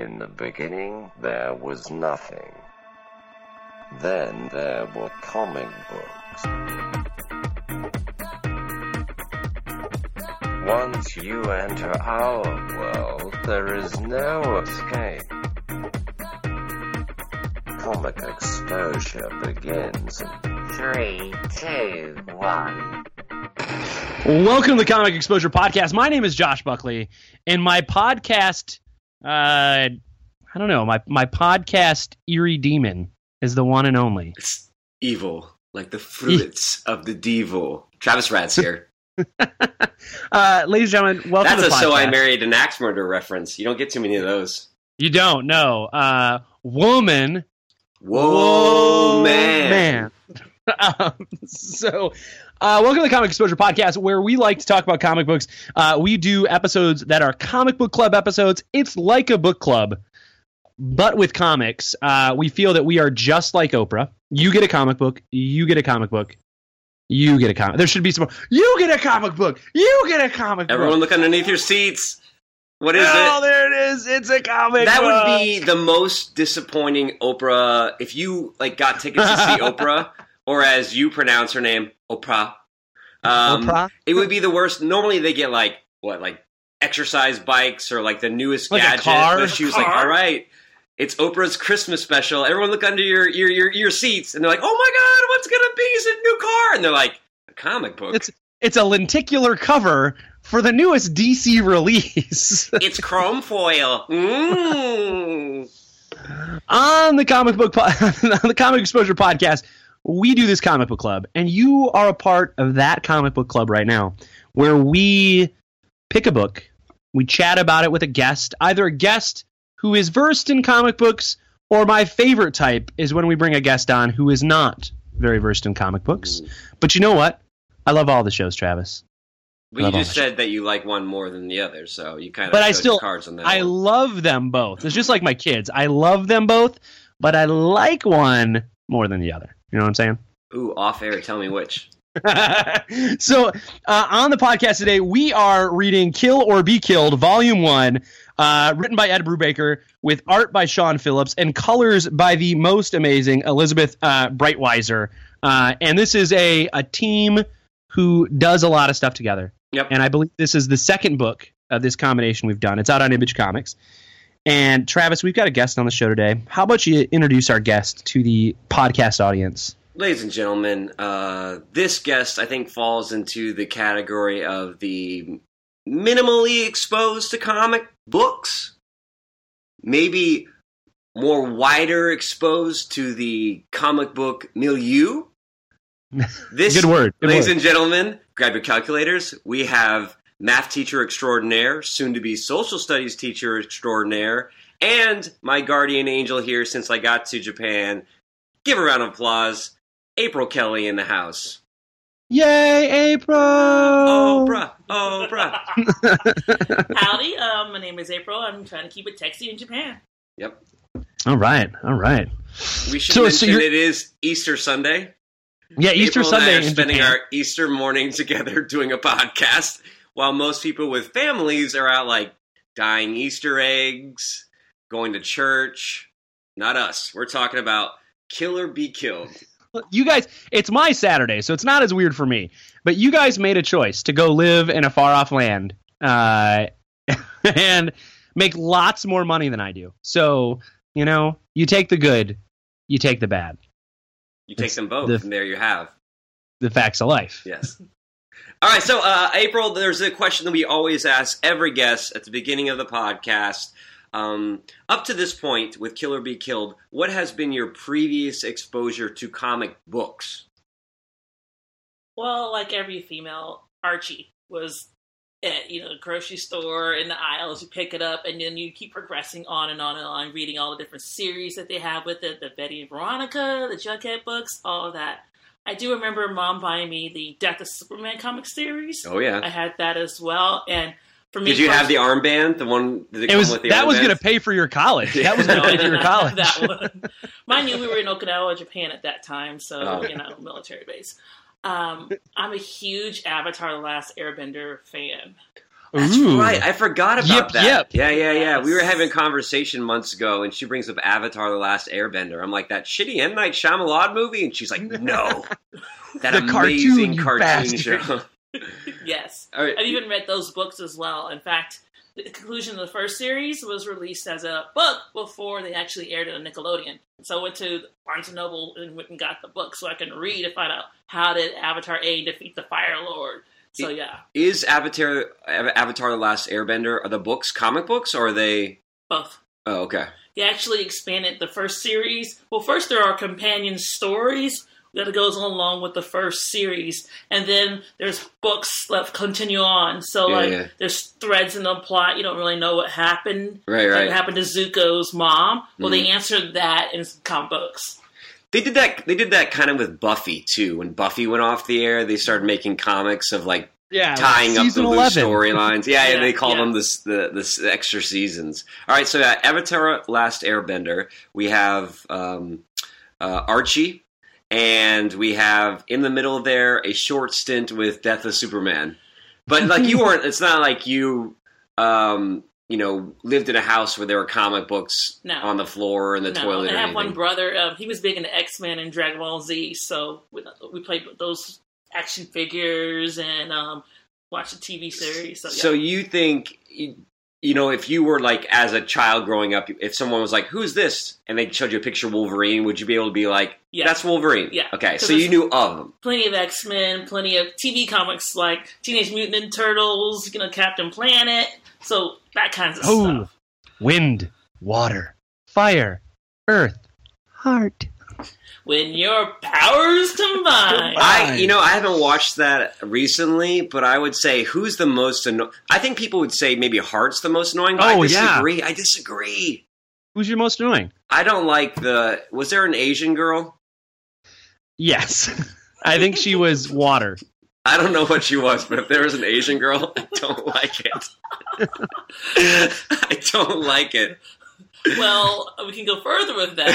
In the beginning, there was nothing. Then there were comic books. Once you enter our world, there is no escape. Comic exposure begins in three, two, one. Welcome to the Comic Exposure Podcast. My name is Josh Buckley, and my podcast, uh, I don't know, my my podcast Eerie Demon is the one and only. It's evil, like the fruits of the devil. Travis Rat's here. uh, ladies and gentlemen, welcome That's a the so I married an axe murder reference. You don't get too many of those. You don't know, uh, woman, Whoa, man. man. um, so, uh, welcome to the Comic Exposure Podcast, where we like to talk about comic books. Uh, we do episodes that are comic book club episodes. It's like a book club, but with comics. Uh, we feel that we are just like Oprah. You get a comic book, you get a comic book, you get a comic. There should be some. You get a comic book. You get a comic Everyone book. look underneath your seats. What is oh, it? Oh, there it is. It's a comic. That book. would be the most disappointing Oprah if you like got tickets to see Oprah, or as you pronounce her name, Oprah. Um, Oprah? It would be the worst. Normally they get like what, like exercise bikes or like the newest Like a gadget. car? But she was like, "All right, it's Oprah's Christmas special. Everyone look under your your your, your seats." And they're like, "Oh my god, what's gonna be? Is it a new car?" And they're like, "A comic book." It's it's a lenticular cover for the newest DC release. It's chrome foil. Mm. on the comic book po- on the comic exposure podcast we do this comic book club and you are a part of that comic book club right now where we pick a book we chat about it with a guest either a guest who is versed in comic books or my favorite type is when we bring a guest on who is not very versed in comic books but you know what i love all the shows travis But you just said that you like one more than the other, so you kind of. But I still- cards on that. I one. love them both. It's just like my kids. I love them both, but I like one more than the other. You know what I'm saying? Ooh, off air. Tell me which. so, uh, on the podcast today, we are reading Kill or Be Killed, Volume 1, uh, written by Ed Brubaker, with art by Sean Phillips, and colors by the most amazing Elizabeth uh, Breitweiser. Uh, and this is a, a team who does a lot of stuff together. Yep. And I believe this is the second book of this combination we've done. It's out on Image Comics. And Travis, we've got a guest on the show today. How about you introduce our guest to the podcast audience? Ladies and gentlemen, uh, this guest I think falls into the category of the minimally exposed to comic books, maybe more wider exposed to the comic book milieu. This, Good word. Good ladies word. and gentlemen, grab your calculators. We have math teacher extraordinaire, soon to be social studies teacher extraordinaire, and my guardian angel here since I got to Japan. Give a round of applause. April Kelly in the house. Yay, April! Oh, bruh. Oh, bruh. Howdy, um, my name is April. I'm trying to keep it texty in Japan. Yep. All right, all right. We should So- so mention you're- it is Easter Sunday. Yeah, Easter April and I Sunday are in spending Japan. our Easter morning together doing a podcast, while most people with families are out like dyeing Easter eggs, going to church. Not us. We're talking about kill or be killed. You guys, it's my Saturday, so it's not as weird for me. But you guys made a choice to go live in a far off land uh, and make lots more money than I do. So, you know, you take the good, you take the bad. You take It's them both, the- and there you have. The facts of life. Yes. All right, so uh, April, there's a question that we always ask every guest at the beginning of the podcast. Um, up to this point, with Kill or Be Killed, what has been your previous exposure to comic books? Well, like every female, Archie was at you know the grocery store in the aisles. You pick it up, and then you keep progressing on and on and on, reading all the different series that they have with it, the Betty and Veronica, the Jughead books, all of that. I do remember mom buying me the Death of Superman comic series. Oh yeah. I had that as well, and for me, Did you have the armband, the one that It was with the that was going to pay for your college. That was going to I pay for your college. that one. Mind you, we were in Okinawa, Japan at that time, so Oh. you know, military base. Um, I'm a huge Avatar: The Last Airbender fan. That's Ooh. right. I forgot about Yip, that. yip. Yeah, yeah, yeah. We were having a conversation months ago, and she brings up Avatar: The Last Airbender. I'm like, that shitty M Night Shyamalan movie, and she's like, no, that The amazing cartoon, cartoon show. Yes. All right. I've even read those books as well. In fact, the conclusion of the first series was released as a book before they actually aired it on Nickelodeon. So I went to Barnes and Noble and went and got the book so I can read and find out how did Avatar Aang defeat the Fire Lord. So yeah, Is Avatar Avatar: The Last Airbender are the books comic books, or are they? both. Oh, okay. They actually expanded the first series. Well, first there are companion stories that goes along with the first series, and then there's books that continue on. So Yeah, like yeah. there's threads in the plot. You don't really know what happened. Right, Like right. what happened to Zuko's mom? Well, Mhm. they answered that in some comic books. They did that. They did that kind of with Buffy too. When Buffy went off the air, they started making comics of like Yeah, tying up the season loose storylines. Yeah, Yeah, and they called yeah. them this the this extra seasons. All right, so uh, Avatar: Last Airbender. We have um, uh, Archie, and we have in the middle there a short stint with Death of Superman. But like you weren't. It's not like you. Um, you know, lived in a house where there were comic books No. on the floor and the no, toilet. I have one brother. Um, he was big into X Men and Dragon Ball Z, so we, we played those action figures and um, watched the TV series. So, yeah. So you think, you you know, if you were like as a child growing up, if someone was like, "Who's this?" and they showed you a picture of Wolverine, would you be able to be like, Yeah. "That's Wolverine"? Yeah. Okay, So so you this- knew of them. plenty of X Men, plenty of TV comics like Teenage Mutant Ninja Turtles, you know, Captain Planet, so that kinds of Oh. stuff. Wind, water, fire, earth, heart. When your powers combine. I, you know, I haven't watched that recently, but I would say who's the most annoying. I think people would say maybe Hart's the most annoying. But Oh, I yeah. disagree. I disagree. Who's your most annoying? I don't like the. Was there an Asian girl? Yes, I think she was water. I don't know what she was, but if there was an Asian girl, I don't like it. I don't like it. Well, we can go further with that.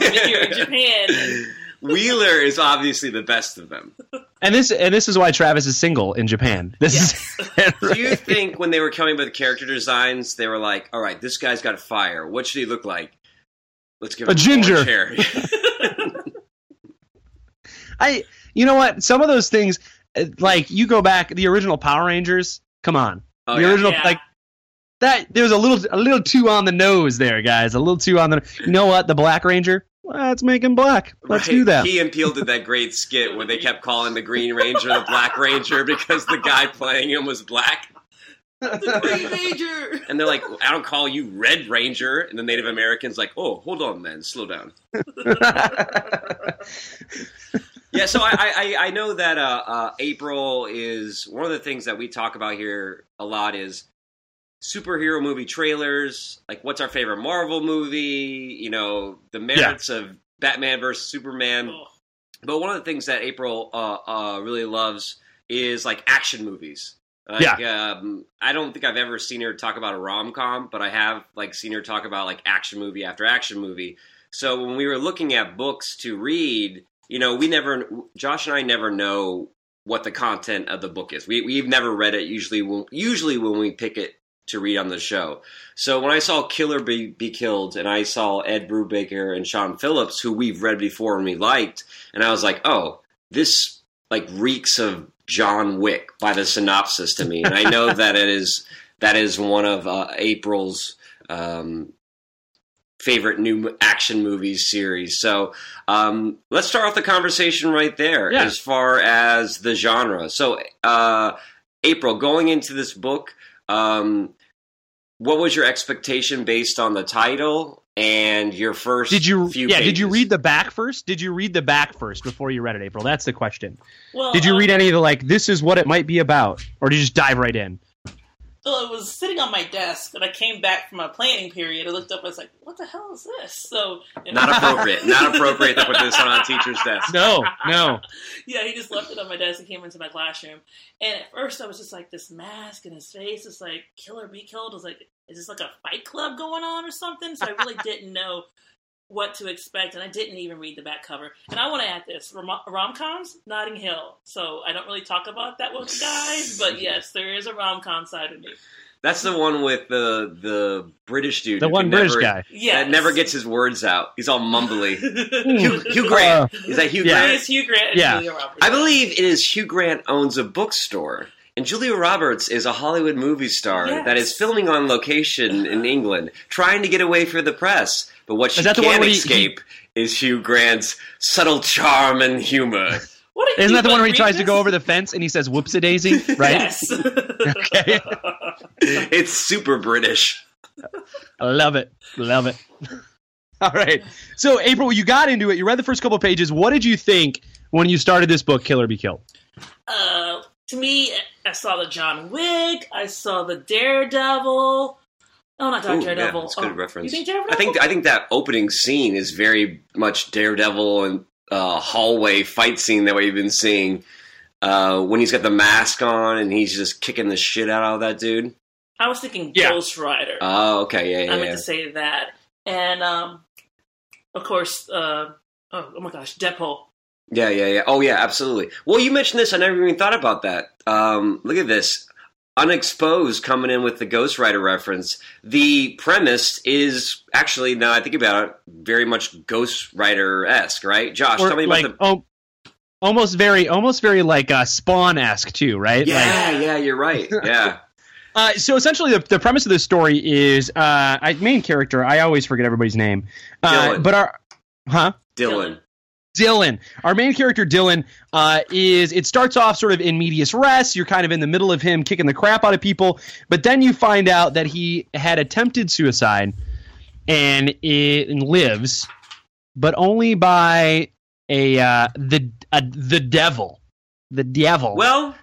If you're in Japan, and Wheeler is obviously the best of them. And this and this is why Travis is single in Japan. This is Do you think when they were coming up with character designs, they were like, "All right, this guy's got fire. What should he look like? Let's give him A ginger." hair." I you know what? Some of those things uh, like you go back the original Power Rangers, come on. Oh, the yeah. original Yeah. like that there's a little a little too on the nose there, guys. A little too on the You know what? The Black Ranger? Let's make him black. Let's Right. do that. Key and Peele did that great skit where they kept calling the Green Ranger the Black Ranger because the guy playing him was black. The Green Ranger. And they're like, I don't call you Red Ranger. And the Native Americans like, oh, hold on, man, slow down. Yeah, so I, I, I know that uh, uh, April is one of the things that we talk about here a lot is superhero movie trailers. Like, what's our favorite Marvel movie? You know, the merits of Batman versus Superman. Oh, But one of the things that April uh, uh, really loves is like action movies. Like, um, I don't think I've ever seen her talk about a rom com, but I have like seen her talk about like action movie after action movie. So when we were looking at books to read, you know, we never, Josh and I never know what the content of the book is. We we've never read it. Usually, when, usually when we pick it to read on the show. So when I saw Kill or Be, Be Killed, and I saw Ed Brubaker and Sean Phillips, who we've read before and we liked, and I was like, oh, this like reeks of John Wick by the synopsis to me, and I know that it is that is one of uh, April's um, favorite new action movies series. So um, let's start off the conversation right there Yeah. as far as the genre. So uh, April, going into this book, um, what was your expectation based on the title and your first? Did you Few Yeah, did you read the back first? Did you read the back first before you read it, April? That's the question. Well, Did you um, read any of the like this is what it might be about or did you just dive right in? So it was sitting on my desk, and I came back from my planning period. I looked up, and I was like, "What the hell is this?" So Not appropriate. Not appropriate to put this on a teacher's desk. No, no. yeah, he just left it on my desk and came into my classroom. And at first, I was just like, this mask and his face is like, kill or be killed. I was like, is this like a fight club going on or something? So I really didn't know what to expect, and I didn't even read the back cover. And I want to add this: rom coms, Notting Hill. So I don't really talk about that with guys, but yes, there is a rom com side of me. That's the one with the the British dude. The one can British never, guy. Yeah, that never gets his words out. He's all mumbly. Hugh, Hugh Grant. Uh, is that Hugh yeah. Grant? It's Hugh Grant and Yeah. Julia I believe it is Hugh Grant owns a bookstore. And Julia Roberts is a Hollywood movie star Yes. that is filming on location in England, trying to get away from the press. But what she Is that the one can't where he- escape is Hugh Grant's subtle charm and humor. What are Isn't that the one where he reading tries to go over the fence and he says "whoops a daisy"? Right? Yes. Okay. it's super British. I love it. Love it. All right. So, April, you got into it. You read the first couple pages. What did you think when you started this book, Kill or Be Killed? uh, to me, I saw the John Wick. I saw the Daredevil. Oh, not Ooh, Daredevil. yeah, that's a good oh, reference. You think Daredevil? I think I think that opening scene is very much Daredevil and uh, hallway fight scene that we've been seeing. Uh, when he's got the mask on and he's just kicking the shit out of that dude. I was thinking Yeah. Ghost Rider. Oh, okay, yeah, yeah. I yeah, meant yeah. to say that, and um, of course, uh, oh, oh my gosh, Deadpool. Yeah, yeah, yeah. Oh, yeah, absolutely. Well, you mentioned this. I never even thought about that. Um, look at this. Unexposed coming in with the Ghost Rider reference. The premise is actually, now I think about it, very much Ghost Rider esque, right? Josh, Or, tell me like, about the. oh, almost very, almost very like uh, Spawn esque too, right? Like, Yeah, yeah, you're right. Yeah. Uh, so essentially, the, the premise of this story is uh, I, main character. I always forget everybody's name, uh, Dylan. but our huh Dylan. Dylan, our main character Dylan, uh, is it starts off sort of in medias res. You're kind of in the middle of him kicking the crap out of people, but then you find out that he had attempted suicide and it and lives, but only by a uh, the a, the devil, the devil Well,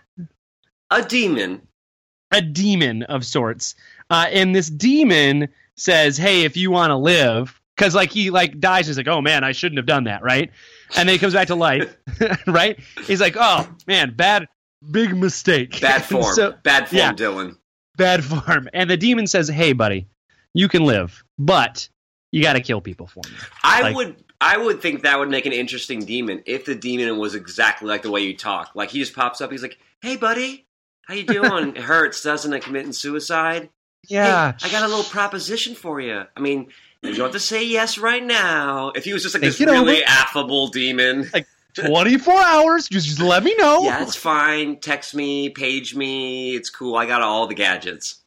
a demon. a demon of sorts. Uh, and this demon says, "Hey, if you want to live, because like he like dies, he's like, oh man, I shouldn't have done that, right? And then he comes back to life, right? He's like, oh man, bad, big mistake, Bad form. so Bad form, yeah. Dylan. bad form. And the demon says, hey, buddy, you can live, but you got to kill people for me. I Like- would I would think that would make an interesting demon if the demon was exactly like the way you talk. Like he just pops up, he's like, Hey buddy, how you doing? it hurts, doesn't it, committing suicide? Yeah, Hey, I got a little proposition for you. I mean, you don't have to say yes right now. If he was just like Think this it over. really affable demon. Like twenty four hours. Just, just let me know. Yeah, it's fine. Text me, page me. It's cool. I got all the gadgets.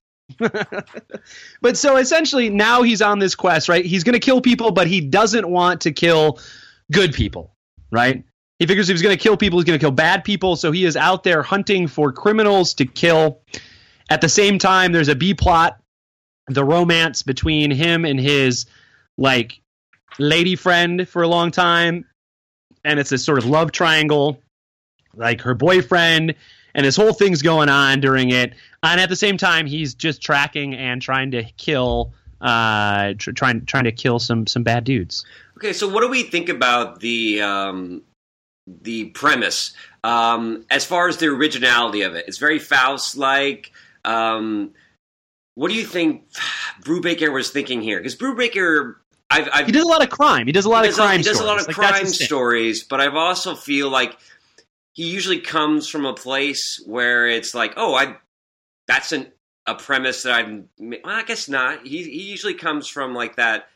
But so essentially, now he's on this quest, right? He's going to kill people, but he doesn't want to kill good people, right? He figures if he's going to kill people, he's going to kill bad people. So he is out there hunting for criminals to kill. At the same time, there's a B plot, the romance between him and his like lady friend for a long time, and it's this sort of love triangle, like her boyfriend, and this whole thing's going on during it. And at the same time, he's just tracking and trying to kill, uh, tr- trying trying to kill some some bad dudes. Okay, so what do we think about the um, the premise um, as far as the originality of it? It's very Faust-like. Um, what do you think Brubaker was thinking here? Because Brubaker, I've, I've He does a lot of crime. He does a lot of crime. he does a lot of stories. Like, crime stories, but I've also feel like he usually comes from a place where it's like, oh, I that's an a premise that I've. Well, I guess not. He he usually comes from like that.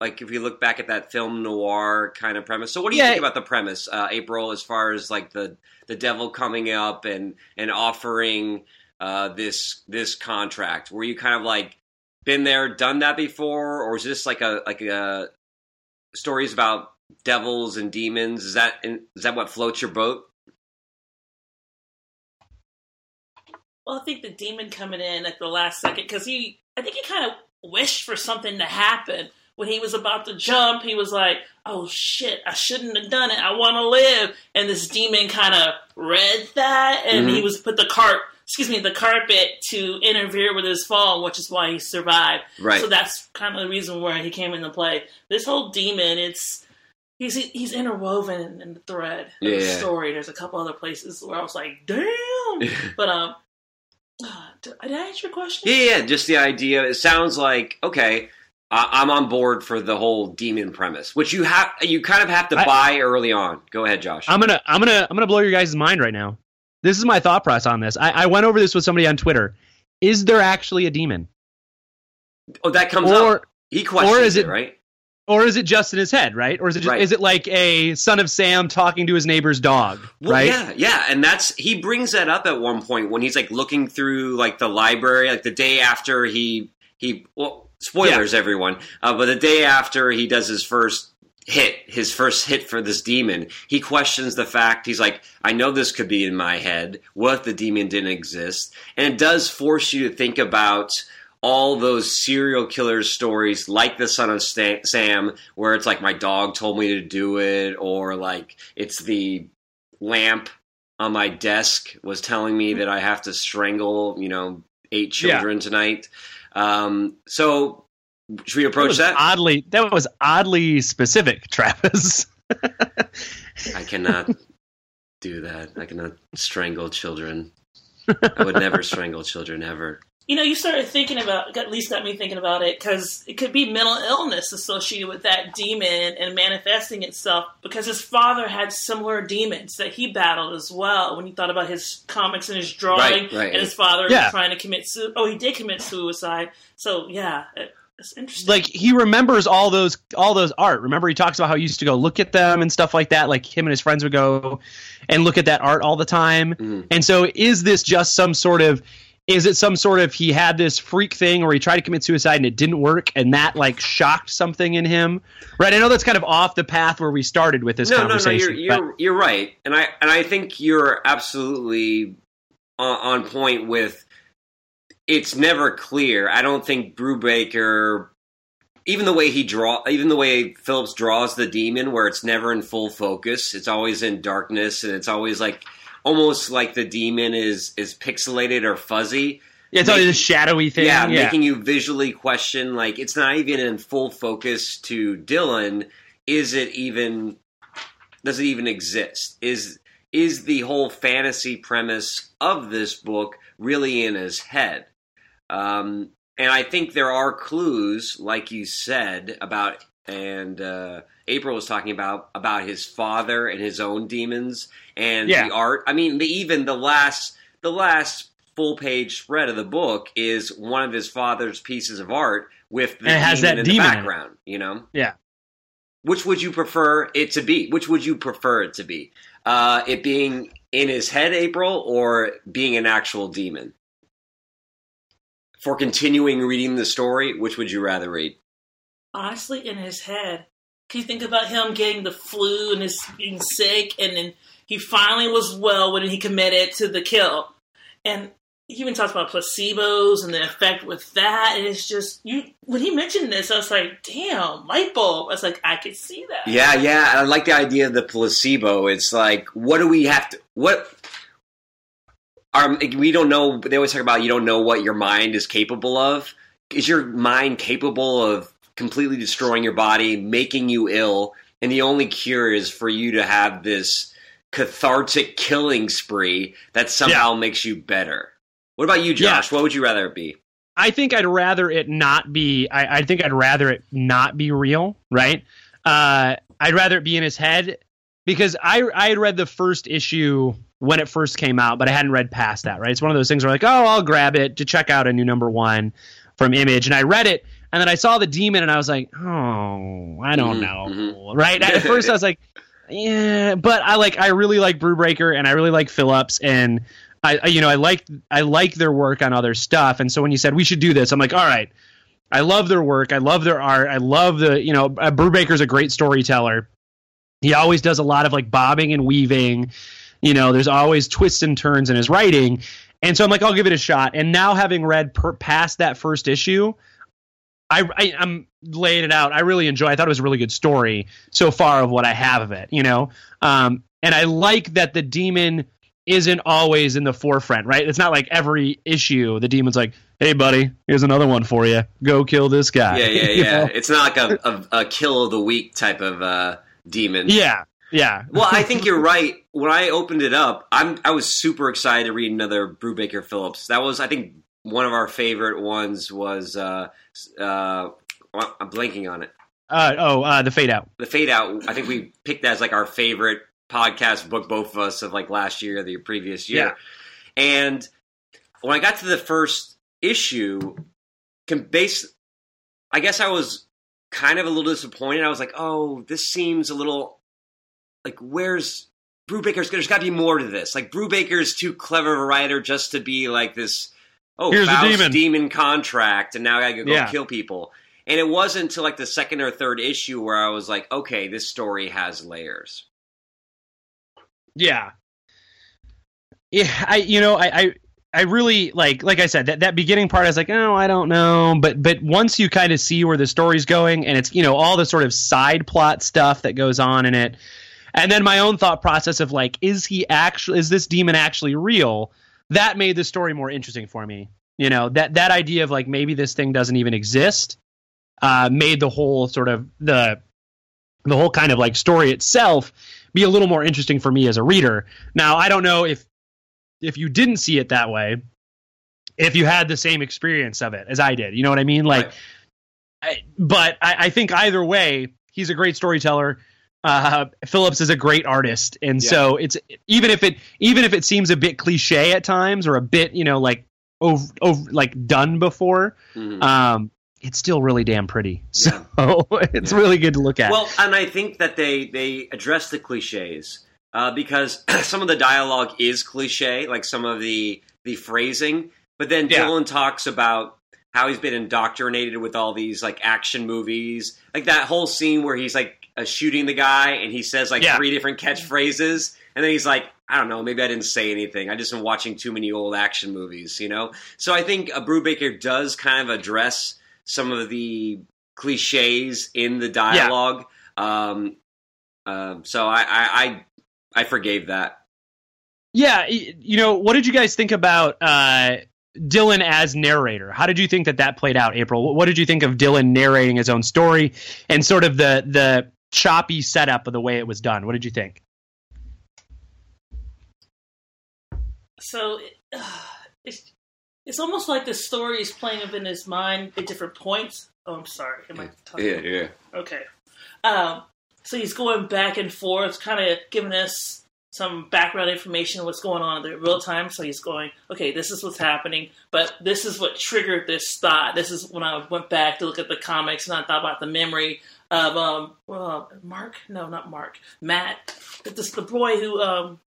Like if you look back at that film noir kind of premise. So what do you Yeah. think about the premise, uh, April? As far as like the the devil coming up and and offering uh, this this contract, were you kind of like been there, done that before, or is this like a like a stories about devils and demons? Is that is that what floats your boat? Well, I think the demon coming in at the last second because he, I think he kind of wished for something to happen when he was about to jump. He was like, "Oh shit, I shouldn't have done it. I want to live." And this demon kind of read that, and he Mhm. was put the cart, excuse me, the carpet to interfere with his fall, which is why he survived. Right. So that's kind of the reason why he came into play. This whole demon, it's he's he's interwoven in the thread of the story. There's a couple other places where I was like, "Damn," but um. uh, Did I answer your question? Yeah, yeah, just the idea. It sounds like okay. I- I'm on board for the whole demon premise, which you have you kind of have to I- buy early on. Go ahead, Josh. I'm gonna I'm gonna I'm gonna blow your guys' mind right now. This is my thought process on this. I, I went over this with somebody on Twitter. Is there actually a demon, oh, that comes or up. He questions or is it, it- right? or is it just in his head, right? Or is it just, Right. is it like a son of Sam talking to his neighbor's dog, Well, right? yeah, yeah, and that's he brings that up at one point when he's like looking through like the library, like the day after he he well spoilers everyone, uh, but the day after he does his first hit, his first hit for this demon, he questions the fact. He's like, I know this could be in my head. What if the demon didn't exist? And it does force you to think about all those serial killer stories like the son of sam where it's like my dog told me to do it or like it's the lamp on my desk was telling me that i have to strangle you know eight Yeah. children tonight um, so should we approach was that oddly that was oddly specific, Travis. i cannot do that i cannot strangle children i would never strangle children ever You know, you started thinking about, at least got me thinking about it, because it could be mental illness associated with that demon and manifesting itself, because his father had similar demons that he battled as well. When you thought about his comics and his drawing, Right, right. and his father Yeah. trying to commit suicide. Oh, he did commit suicide. So, yeah, it- it's interesting. like he remembers all those all those art. Remember he talks about how he used to go look at them and stuff like that. Like him and his friends would go and look at that art all the time. Mhm. And so is this just some sort of is it some sort of he had this freak thing where he tried to commit suicide and it didn't work and that like shocked something in him? Right? I know that's kind of off the path where we started with this no, no, no. You're but- you're, you're right, and I and I think you're absolutely on, on point with. It's never clear. I don't think Brubaker, even the way he draw, even the way Phillips draws the demon, where it's never in full focus. It's always in darkness, and it's always like almost like the demon is is pixelated or fuzzy. yeah, it's always a shadowy thing. Yeah, Yeah. making you visually question like it's not even in full focus to Dylan. Is it even does it even exist? Is is the whole fantasy premise of this book really in his head? Um, and I think there are clues, like you said about, and uh, April was talking about about his father and his own demons and Yeah. the art. I mean, the, even the last the last full page spread of the book is one of his father's pieces of art with the And it has demon that in demon the background. You know, Yeah. which would you prefer it to be? Which would you prefer it to be? Uh, it being in his head, April, or being an actual demon? For continuing reading the story, which would you rather read? honestly in his head. Can you think about him getting the flu and his being sick, and then he finally was well when he committed to the kill, and he even talks about placebos and the effect with that. And it's just you when he mentioned this, I was like, "Damn, light bulb!" I was like, "I could see that." Yeah, yeah. I like the idea of the placebo. It's like, what do we have to? What? Our, we don't know. They always talk about you don't know what your mind is capable of. Is your mind capable of completely destroying your body, making you ill, and the only cure is for you to have this cathartic killing spree that somehow makes you better? What about you, Yeah. Josh? What would you rather it be? I think I'd rather it not be. I, I think I'd rather it not be real, right? Uh, I'd rather it be in his head because I I had read the first issue when it first came out, but I hadn't read past that. Right? It's one of those things where like, oh, I'll grab it to check out a new number one from Image, and I read it, and then I saw the demon, and I was like, oh, I don't Mhm, know, right? At first, I was like, yeah, but I like I really like Brubaker, and I really like Phillips, and I, you know I like I like their work on other stuff, and so when you said we should do this, I'm like, all right. I love their work. I love their art. I love the you know uh, Brubaker's a great storyteller. He always does a lot of like bobbing and weaving. You know, there's always twists and turns in his writing, and so I'm like, I'll give it a shot. And now having read per- past that first issue, I, I I'm laying it out. I really enjoy. I thought it was a really good story so far of what I have of it. You know, um, and I like that the demon isn't always in the forefront, right? It's not like every issue the demon's like, "Hey, buddy, here's another one for you. Go kill this guy." Yeah, yeah, You yeah. know? It's not like a, a, a kill of the week type of uh, demon. yeah, yeah. Well, I think you're right. When I opened it up, I'm I was super excited to read another Brubaker Phillips. That was, I think, one of our favorite ones was uh, uh, I'm blanking on it. Uh, oh, uh, the fade out. The Fade Out. I think we picked that as like our favorite podcast book, both of us, of like last year or the previous year. And when I got to the first issue, can base. I guess I was kind of a little disappointed. I was like, oh, this seems a little like where's Brubaker's? There's got to be more to this. Like Brubaker's too clever of a writer just to be like this. Oh, Here's a Faust demon. contract, and now I got to go Yeah. kill people. And it wasn't until like the second or third issue where I was like, okay, this story has layers. Yeah. Yeah, I you know, I I, I really like like I said, that, that beginning part I was like, oh, I don't know. But but once you kind of see where the story's going and it's, you know, all the sort of side plot stuff that goes on in it. And then my own thought process of like, is he actually is this demon actually real? That made the story more interesting for me. You know, that that idea of like maybe this thing doesn't even exist uh made the whole sort of the the whole kind of like story itself be a little more interesting for me as a reader. Now, I don't know if if you didn't see it that way, if you had the same experience of it as I did. You know what I mean? Like, Right. I, but I, I think either way, he's a great storyteller. Uh, Phillips is a great artist, and Yeah. so it's even if it even if it seems a bit cliche at times or a bit you know like over, over like done before, Mhm. um, it's still really damn pretty. Yeah. So it's Yeah. really good to look at. Well, and I think that they they address the cliches uh, because some of the dialogue is cliche, like some of the the phrasing. But then Yeah. Dylan talks about how he's been indoctrinated with all these like action movies, like that whole scene where he's like uh, shooting the guy and he says like Yeah. three different catchphrases, and then he's like, I don't know, maybe I didn't say anything. I just been watching too many old action movies, you know. So I think uh, Brubaker does kind of address some of the cliches in the dialogue. Um, um, so I, I, I, I forgave that. Yeah, you know, what did you guys think about uh, Dylan as narrator? How did you think that that played out, April? What did you think of Dylan narrating his own story and sort of the the choppy setup of the way it was done? What did you think? So it, it's it's almost like the story is playing up in his mind at different points. Oh, I'm sorry. Am I talking? yeah. Okay. Um, so he's going back and forth, kind of giving us some background information of what's going on in the real time. So he's going, okay, this is what's happening, but this is what triggered this thought. This is when I went back to look at the comics and I thought about the memory of um, well, Mark. No, not Mark. Matt. This the boy who um,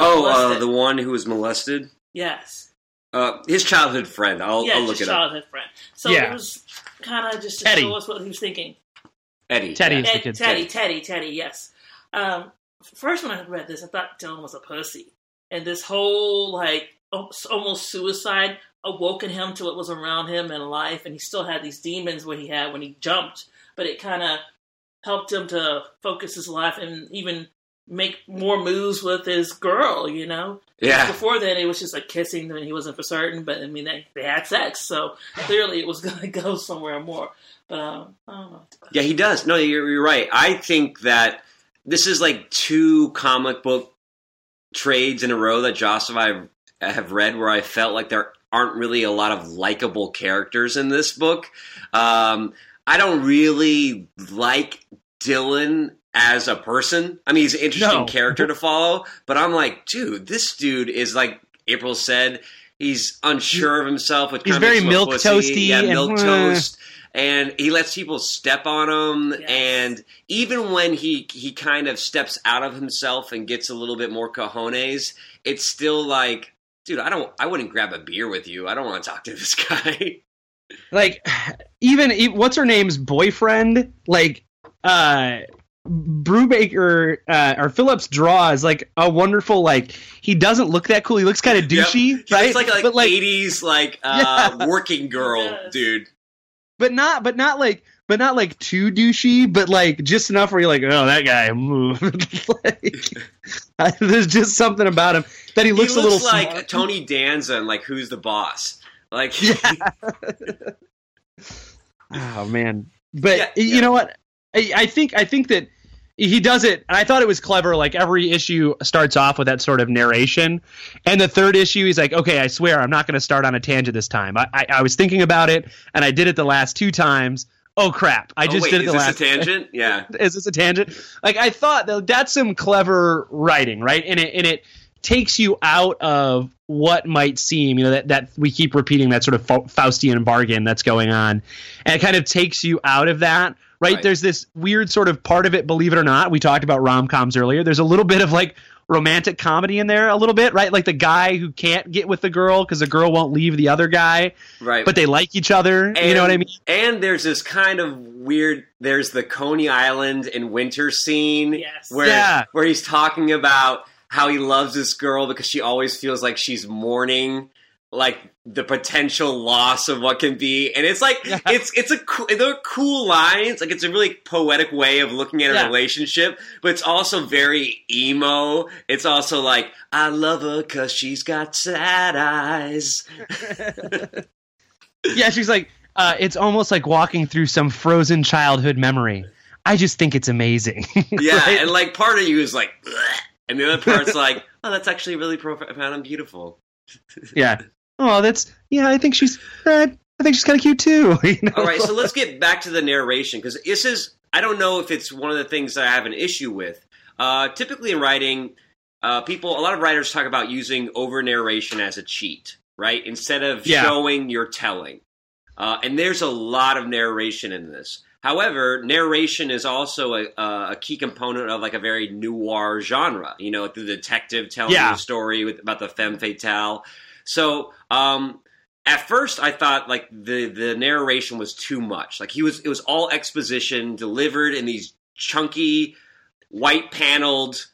Oh, uh, the one who was molested. yes, Uh, his childhood friend. I'll, yeah, I'll look his it up. childhood friend. So Yeah. it was kind of just to Teddy. show us what he was thinking. Eddie. Teddy. yeah. It's the Ed, kid's Teddy, name. Teddy, Teddy, yes. Um, first, when I read this, I thought Dylan was a pussy, and this whole like almost suicide awoken him to what was around him in life, and he still had these demons what he had when he jumped, but it kind of helped him to focus his life and even make more moves with his girl. You know, Yeah. before then it was just like kissing them and he wasn't for certain but i mean they, they had sex so clearly it was going to go somewhere more but um, i don't know Yeah, he does. No, you're, you're right. I think that this is like two comic book trades in a row that Josh and I have read where I felt like there aren't really a lot of likable characters in this book. Um, I don't really like Dylan as a person. I mean, he's an interesting No. character to follow, but I'm like, dude, this dude is like April said. He's unsure of himself, which He's very milk pussy. toasty Yeah, milquetoast and he lets people step on him Yes. and even when he he kind of steps out of himself and gets a little bit more cojones it's still like dude i don't i wouldn't grab a beer with you i don't want to talk to this guy Like, even what's her name's boyfriend? Like, uh, Brubaker uh, or Phillips draws like a wonderful like he doesn't look that cool. He looks kind of Yep. douchey, He right? looks like like, but like 80s like uh working girl Yes. dude but not but not like but not like too douchey, but like just enough where you're like, oh, that guy. move. like, there's just something about him that he looks, he a little like smart. tony danza and like who's the boss like Oh man, but Yeah, you yeah. know what? I, I think I think that he does it, and I thought it was clever. Like every issue starts off with that sort of narration, and the third issue, he's like, "Okay, I swear, I'm not going to start on a tangent this time. I, I, I was thinking about it, and I did it the last two times. oh crap, I Oh, just wait, did it is the this last. a tangent? Yeah. is this a tangent? Like I thought that that's some clever writing, right? And it and it takes you out of what might seem, you know, that that we keep repeating that sort of Faustian bargain that's going on, and it kind of takes you out of that. Right? Right. There's this weird sort of part of it, believe it or not. We talked about rom coms earlier. There's a little bit of like romantic comedy in there, a little bit, right? Like the guy who can't get with the girl because the girl won't leave the other guy, Right. but they like each other. And, you know what I mean? And there's this kind of weird. There's the Coney Island in winter scene Yes. where Yeah. where he's talking about how he loves this girl because she always feels like she's mourning like the potential loss of what can be and it's like Yeah. it's it's a cool they're cool lines like it's a really poetic way of looking at a Yeah. relationship but it's also very emo it's also like i love her cuz she's got sad eyes yeah, she's like, uh, it's almost like walking through some frozen childhood memory. I just think it's amazing. Yeah, Right? and like part of you is like, "Bleh," and the other part's like, oh, that's actually really profound and beautiful. yeah. Oh, that's yeah. I think she's. Uh, I think she's kind of cute too. you know? All right, so let's get back to the narration because this is, I don't know if it's one of the things that I have an issue with. Uh, typically in writing, uh, people, a lot of writers talk about using over narration as a cheat, right? Instead of Yeah. showing, you're telling. Uh, and there's a lot of narration in this. However, narration is also a, a key component of like a very noir genre. You know, the detective telling Yeah. the story with, about the femme fatale. So, um, at first, I thought like the the narration was too much. Like he was, it was all exposition delivered in these chunky, white paneled.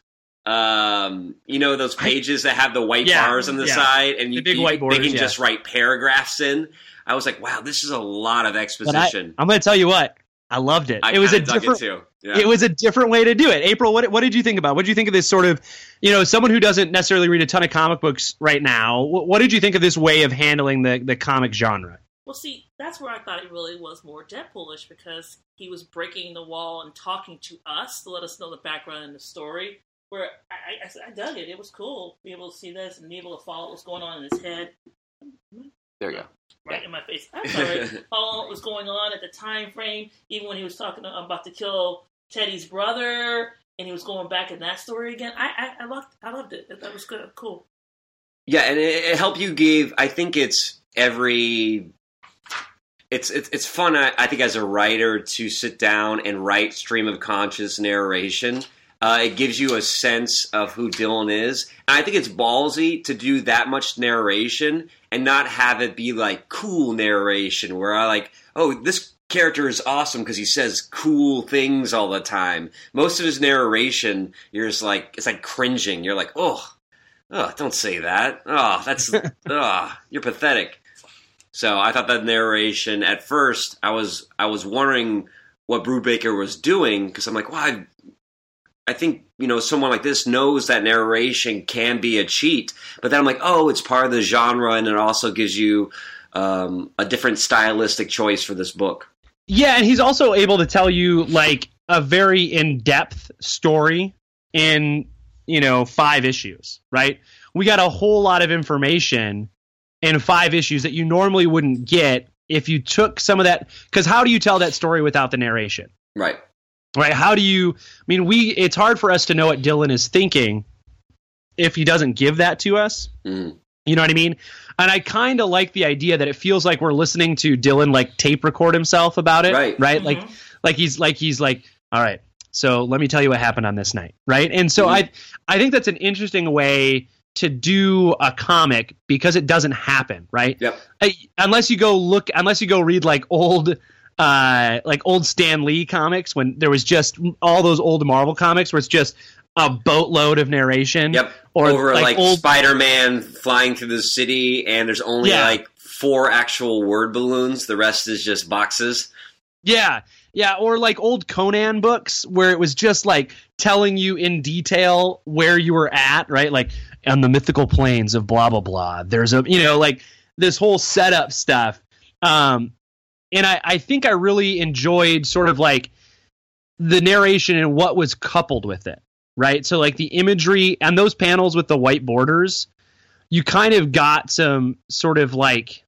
Um, you know those pages that have the white Yeah, bars on the yeah. side, and you, The big they can yeah. just write paragraphs in. I was like, wow, this is a lot of But I, exposition. I'm going to tell you what. I loved it. I it was a different. it too. Yeah. It was a different way to do it. April, what what did you think about? What did you think of this sort of, you know, someone who doesn't necessarily read a ton of comic books right now? What, what did you think of this way of handling the the comic genre? Well, see, that's where I thought it really was more Deadpoolish because he was breaking the wall and talking to us to let us know the background and the story. Where I, I, I dug it. It was cool. Be able to see this and be able to follow what was going on in his head. there you go. Right in my face. I'm sorry. Follow what was going on at the time frame, even when he was talking about to kill Teddy's brother, and he was going back in that story again. I I, I loved I loved it. That was good. Cool. Yeah, and it, it helped you give. I think it's every. It's it's it's fun. I, I think as a writer to sit down and write stream of conscious narration. Uh, it gives you a sense of who Dylan is, and I think it's ballsy to do that much narration and not have it be like cool narration, where I like, oh, this character is awesome because he says cool things all the time. Most of his narration, you're just like, it's like cringing. You're like, oh, Oh, don't say that. Oh, that's oh, you're pathetic. So I thought that narration at first, I was I was wondering what Brubaker was doing because I'm like, well, I, I think you know someone like this knows that narration can be a cheat, but then I'm like, oh, it's part of the genre, and it also gives you um, a different stylistic choice for this book. Yeah, and he's also able to tell you like a very in-depth story in, you know, 5 issues, right? We got a whole lot of information in 5 issues that you normally wouldn't get if you took some of that cuz how do you tell that story without the narration? Right. Right? How do you I mean, we it's hard for us to know what Dylan is thinking if he doesn't give that to us. Mhm. You know what I mean? And I kind of like the idea that it feels like we're listening to Dylan like tape record himself about it, Right. Right? Like Mhm. like he's like he's like all right so let me tell you what happened on this night right and so Mhm. i i think that's an interesting way to do a comic because it doesn't happen right Yep. I- unless you go look unless you go read like old uh like old stan lee comics when there was just all those old marvel comics where it's just a boatload of narration Yep. or Over like, like, old Spider-Man flying through the city, and there's only Yeah. like four actual word balloons. The rest is just boxes. Yeah, yeah, or like old Conan books where it was just like telling you in detail where you were at, right? Like on the mythical plains of blah blah blah. There's a you know like this whole setup stuff. Um, and I I think I really enjoyed sort of like the narration and what was coupled with it, right? So like the imagery and those panels with the white borders, you kind of got some sort of like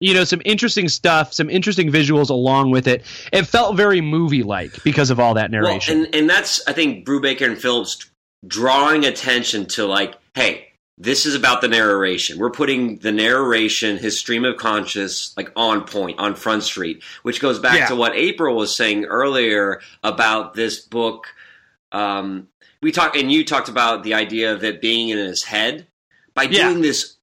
you know, some interesting stuff, some interesting visuals along with it. It felt very movie like because of all that narration. Well, and, and that's I think Brubaker and Phillips drawing attention to like, hey, this is about the narration. We're putting the narration, his stream of conscious, like on point, on Front Street, which goes back Yeah. to what April was saying earlier about this book. Um, we talked, and you talked about the idea of it being in his head. By Yeah. doing this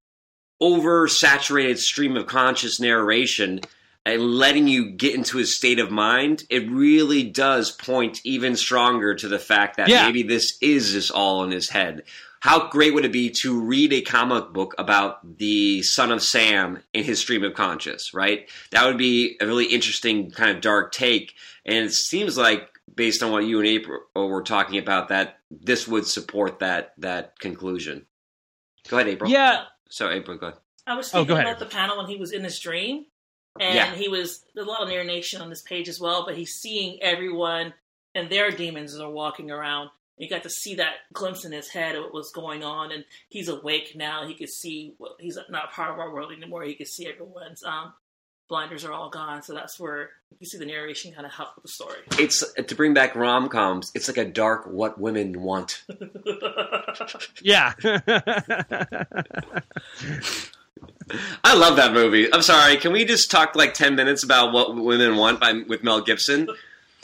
oversaturated stream of conscious narration and letting you get into his state of mind, it really does point even stronger to the fact that Yeah. maybe this is just all in his head. How great would it be to read a comic book about the son of Sam in his stream of conscious, right? That would be a really interesting kind of dark take. And it seems like, based on what you and April were talking about, that this would support that that conclusion. Go ahead, April. yeah, So, April, go ahead. I was Oh, thinking go ahead. about the panel when he was in his dream, and Yeah. he was there's a lot of narration on this page as well. But he's seeing everyone and their demons are walking around. You got to see that glimpse in his head of what was going on, and he's awake now. He could see what he's not part of our world anymore. He could see everyone's um, blinders are all gone. So that's where you see the narration kind of help with the story. It's to bring back rom coms. It's like a dark what women want. yeah. I love that movie. I'm sorry. Can we just talk like ten minutes about what women want by with Mel Gibson?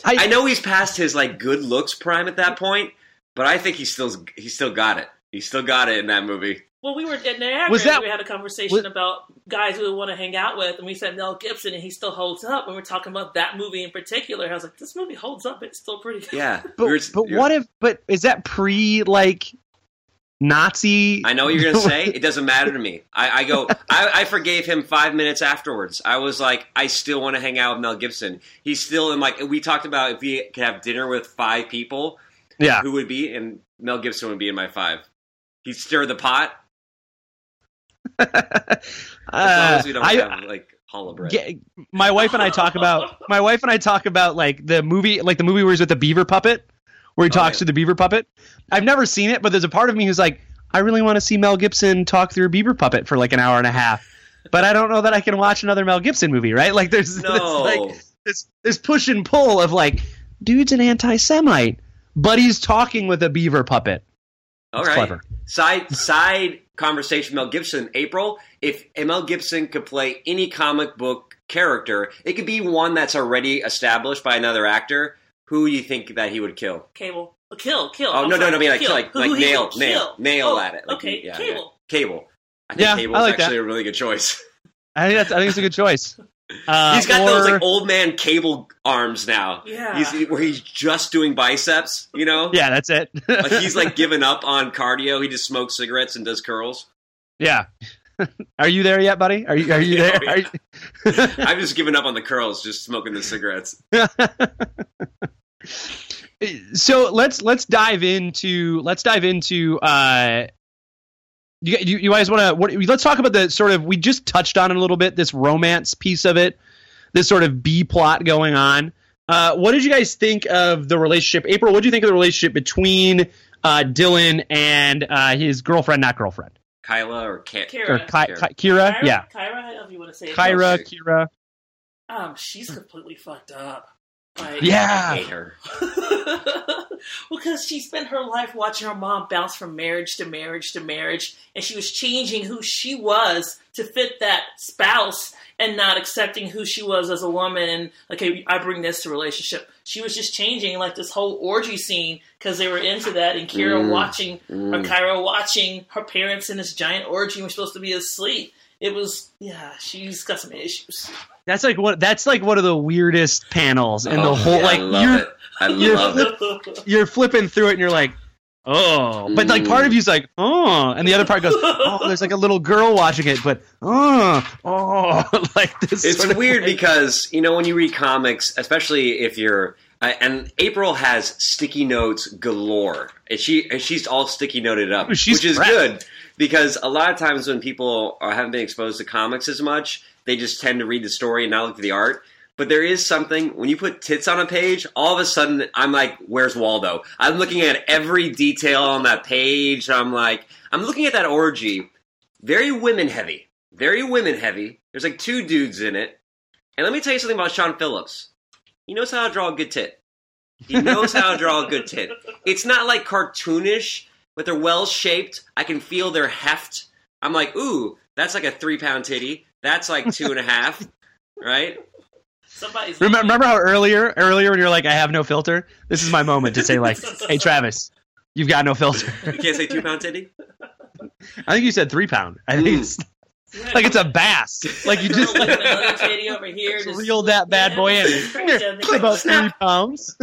I know he's past his like good looks prime at that point, but I think he still he still got it. He still got it in that movie. Well, we were at Niagara. Was that- we had a conversation was- about guys we would want to hang out with, and we said Mel Gibson, and he still holds up. When we're talking about that movie in particular, I was like, this movie holds up. It's still pretty good. Yeah, but You're- but you're- what if? But is that pre like Nazi? I know what you're gonna say. It doesn't matter to me. I, I go. I, I forgave him five minutes afterwards. I was like, I still want to hang out with Mel Gibson. He's still in like we talked about if we could have dinner with five people, yeah. who would be? And Mel Gibson would be in my five. He'd stir the pot as long Uh, as we don't I- have like challah bread. Yeah, my wife and I talk about my wife and I talk about like the movie, like the movie where he's with the beaver puppet, where he Oh, talks yeah. to the beaver puppet. I've never seen it, but there's a part of me who's like, I really want to see Mel Gibson talk through a beaver puppet for like an hour and a half. But I don't know that I can watch another Mel Gibson movie, right? Like there's No. this, like this this push and pull of like, dude's an anti-Semite, but he's talking with a beaver puppet. All It's right. clever. Side side conversation. Mel Gibson. April. If Mel Gibson could play any comic book character, it could be one that's already established by another actor. Who do you think that he would kill? Cable. Kill, kill. Oh I'm no, no, sorry, no! I mean like kill. like Who like he nail nail kill. nail Oh, at it. Like, okay, yeah, Cable. yeah. Cable. I think Yeah, Cable's I like that. actually a really good choice. I think that's I think it's a good choice. Uh, he's got or- those like old man cable arms now. Yeah. He's where he's just doing biceps. You know. Yeah, that's it. Like he's like given up on cardio. He just smokes cigarettes and does curls. Yeah. are you there yet, buddy? Are you are you there? Are you- I've just given up on the curls, just smoking the cigarettes. so let's let's dive into let's dive into uh you you, you guys want to let's talk about the sort of we just touched on it a little bit this romance piece of it this sort of B plot going on uh what did you guys think of the relationship April what do you think of the relationship between uh Dylan and uh his girlfriend not girlfriend Kyla or Kit. Kira. or Ki- Kira. Ki- Kira Kyra? yeah Kyra, however you want to say it. Kyra Kira Um, she's completely fucked up. Like, Yeah. I hate her. because she spent her life watching her mom bounce from marriage to marriage to marriage, and she was changing who she was to fit that spouse and not accepting who she was as a woman. And okay, I bring this to relationship. She was just changing, like this whole orgy scene, because they were into that. And Kira Mm. watching, or Mm. Kyra watching her parents in this giant orgy, and were supposed to be asleep. It was, yeah, she's got some issues. That's like what that's like one of the weirdest panels in the Oh, whole yeah, like I love you're it. I love it. you're flipping through it and you're like, oh, but like Mm. part of you's like, oh, and the other part goes, oh, there's like a little girl watching it, but oh, oh, like this. It's sort of weird like- because you know when you read comics, especially if you're uh, and April has sticky notes galore. And she and she's all sticky noted up, She's which is good because a lot of times when people are, haven't been exposed to comics as much, they just tend to read the story and not look at the art. But there is something when you put tits on a page, all of a sudden I'm like, "Where's Waldo?" I'm looking at every detail on that page. I'm like, I'm looking at that orgy, very women heavy, very women heavy. There's like two dudes in it. And let me tell you something about Sean Phillips. He knows how to draw a good tit. He knows how to draw a good tit. It's not like cartoonish, but they're well shaped. I can feel their heft. I'm like, ooh, that's like a three pound titty. That's like two and a half, right? Somebody's Remember, remember how earlier, earlier when you're like, I have no filter. This is my moment to say like, Hey, Travis, you've got no filter. You can't say two pound titty. I think you said three pound. I think Mm. It's like it's a bass. Like you just Girl with another titty over here. just- reeled that bad boy in. It's about three pounds.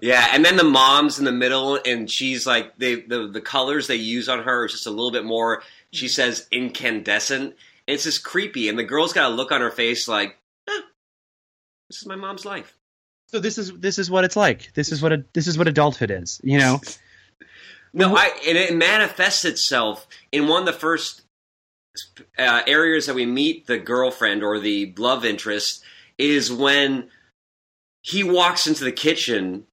Yeah, and then the mom's in the middle, and she's like they the the colors they use on her is just a little bit more. She says incandescent. And it's just creepy, and the girl's got a look on her face like, eh, "This is my mom's life." So this is this is what it's like. This is what a, this is what adulthood is. You know. No, I and it manifests itself in one of the first uh, areas that we meet the girlfriend or the love interest is when he walks into the kitchen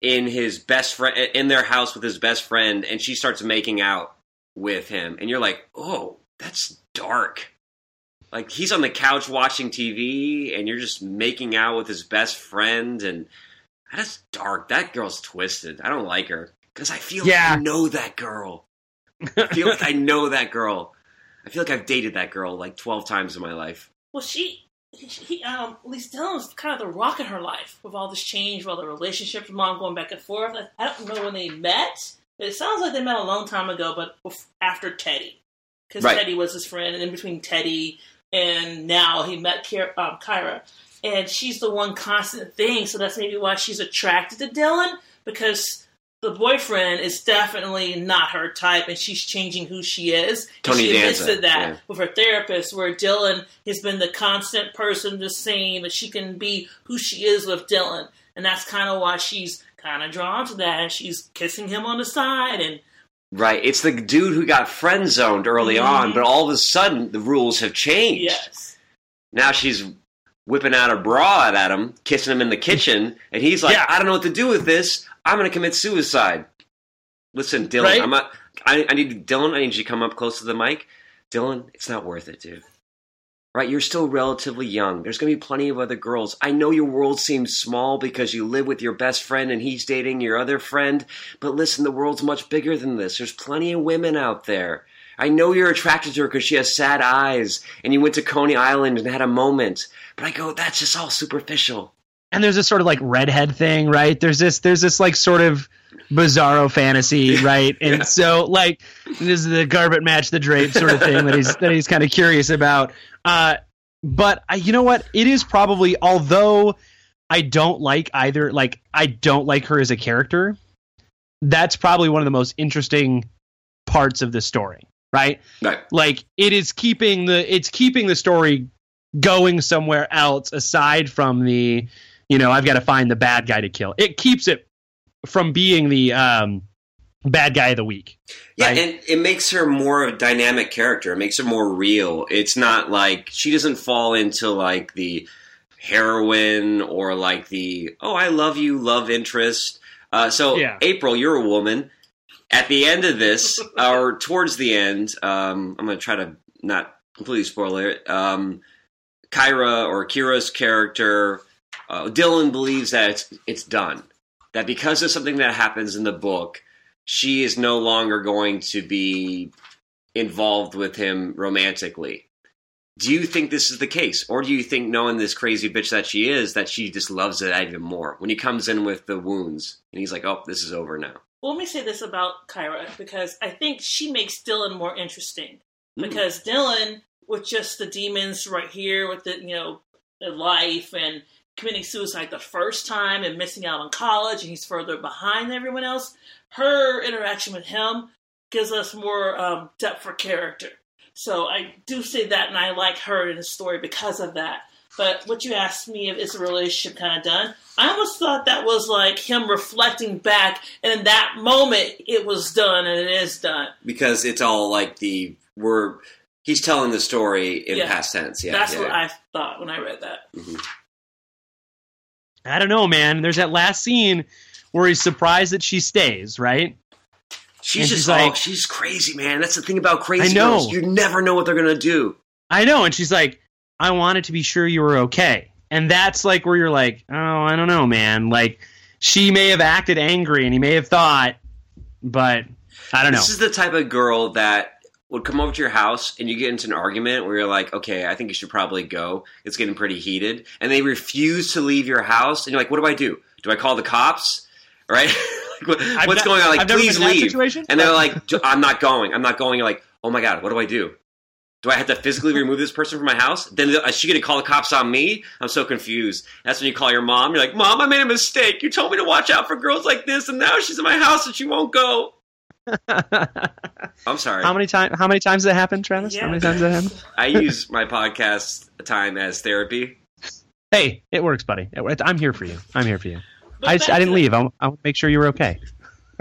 in his best friend in their house with his best friend, and she starts making out with him, and you're like, "Oh, that's dark." Like he's on the couch watching TV, and you're just making out with his best friend, and that is dark. That girl's twisted. I don't like her because I feel Yeah. like I know that girl. I feel like I know that girl. I feel like I've dated that girl like twelve times in my life. Well, she, he, um, at least Dylan was kind of the rock in her life with all this change, with all the relationships, mom going back and forth. I, I don't know when they met. It sounds like they met a long time ago, but after Teddy, because Right. Teddy was his friend, and in between Teddy and now he met Kyra, um, Kyra, and she's the one constant thing. So that's maybe why she's attracted to Dylan because the boyfriend is definitely not her type, and she's changing who she is. And Tony she admits Danza, to that yeah. with her therapist, where Dylan has been the constant person, the same, and she can be who she is with Dylan, and that's kind of why she's kind of drawn to that, and she's kissing him on the side, and Right. It's the dude who got friend zoned early Mhm. on, but all of a sudden the rules have changed. yes, Now she's whipping out her bra at him, kissing him in the kitchen, and he's like, Yeah. I don't know what to do with this. I'm going to commit suicide. Listen, Dylan, Right? I'm not. I, I need Dylan. I need you to come up close to the mic. Dylan, it's not worth it, dude. Right? You're still relatively young. There's going to be plenty of other girls. I know your world seems small because you live with your best friend and he's dating your other friend. But listen, the world's much bigger than this. There's plenty of women out there. I know you're attracted to her because she has sad eyes and you went to Coney Island and had a moment. But I go, that's just all superficial. And there's this sort of like redhead thing, right? There's this there's this like sort of bizarro fantasy, right? And Yeah. so like this is the garbage match the drape sort of thing that he's that he's kind of curious about. Uh, but I, you know what? It is probably although I don't like either like I don't like her as a character. That's probably one of the most interesting parts of the story, right? Right. like it is keeping the it's keeping the story going somewhere else aside from the you know i've got to find the bad guy to kill it keeps it from being the um bad guy of the week Yeah, Right. and it makes her more of a dynamic character. It makes her more real. It's not like she doesn't fall into like the heroine or like the oh I love you love interest. Uh, so Yeah. April, you're a woman. At the end of this, or towards the end, um, I'm going to try to not completely spoil it. Um, Kyra or Kira's character, uh, Dylan believes that it's, it's done. That because of something that happens in the book, she is no longer going to be involved with him romantically. Do you think this is the case? Or do you think, knowing this crazy bitch that she is, that she just loves it even more when he comes in with the wounds and he's like, oh, this is over now? Well, let me say this about Kyra because I think she makes Dylan more interesting. Because Dylan, with just the demons right here, with the you know the life and committing suicide the first time and missing out on college, and he's further behind everyone else. Her interaction with him gives us more um, depth for character. So I do say that, and I like her in the story because of that. But what you asked me if is a relationship kind of done, I almost thought that was like him reflecting back, and in that moment, it was done, and it is done. Because it's all like the, we're, he's telling the story in Yeah. past tense. Yeah. That's yeah. what I thought when I read that. I don't know man there's that last scene where he's surprised that she stays right She's And just she's like- oh, she's crazy, man. That's the thing about crazy I know. girls. You never know what they're going to do. I know. And she's like, I wanted to be sure you were okay. And that's like where you're like, oh, I don't know, man. Like, she may have acted angry and he may have thought, but I don't know. This is the type of girl that would come over to your house and you get into an argument where you're like, okay, I think you should probably go. It's getting pretty heated. And they refuse to leave your house. And you're like, what do I do? Do I call the cops? Right? like, what's going on? Like, I've please been in that leave. And they're like, I'm not going. I'm not going. You're like, oh my God, what do I do? Do I have to physically remove this person from my house? Then is uh, she going to call the cops on me? I'm so confused. That's when you call your mom. You're like, Mom, I made a mistake. You told me to watch out for girls like this, and now she's in my house and she won't go. I'm sorry. how many times? How many times did that happen, Travis? How many times did that happen? I use my podcast time as therapy. Hey, it works, buddy. It works. I'm here for you. I'm here for you. But I, back I didn't to- leave. I, I want to make sure you were okay.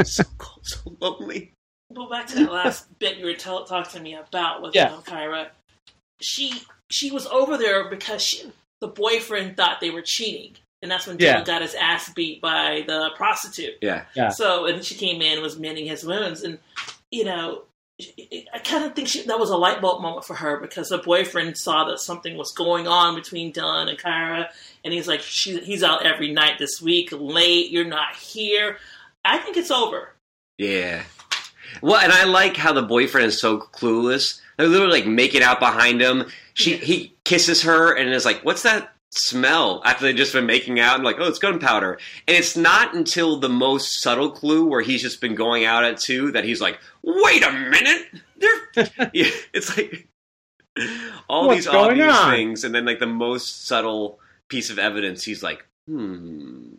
so cold, so lonely. Go back to that last bit you were tell, talking to me about with Yeah. um, Kyra. She she was over there because she, the boyfriend thought they were cheating, and that's when Dylan Yeah. got his ass beat by the prostitute. Yeah. Yeah. So and she came in and was mending his wounds, and you know. I kind of think she, that was a light bulb moment for her because her boyfriend saw that something was going on between Dylan and Kyra, and he's like, she, "He's out every night this week, late. You're not here." I think it's over. Yeah. Well, and I like how the boyfriend is so clueless. They're literally like making out behind him. She he kisses her and is like, "What's that smell?" After they've just been making out and like, "Oh, it's gunpowder." And it's not until the most subtle clue where he's just been going out at two that he's like, "Wait a minute, they're." yeah, it's like all What's these obvious on? things, and then like the most subtle piece of evidence, he's like, "Hmm."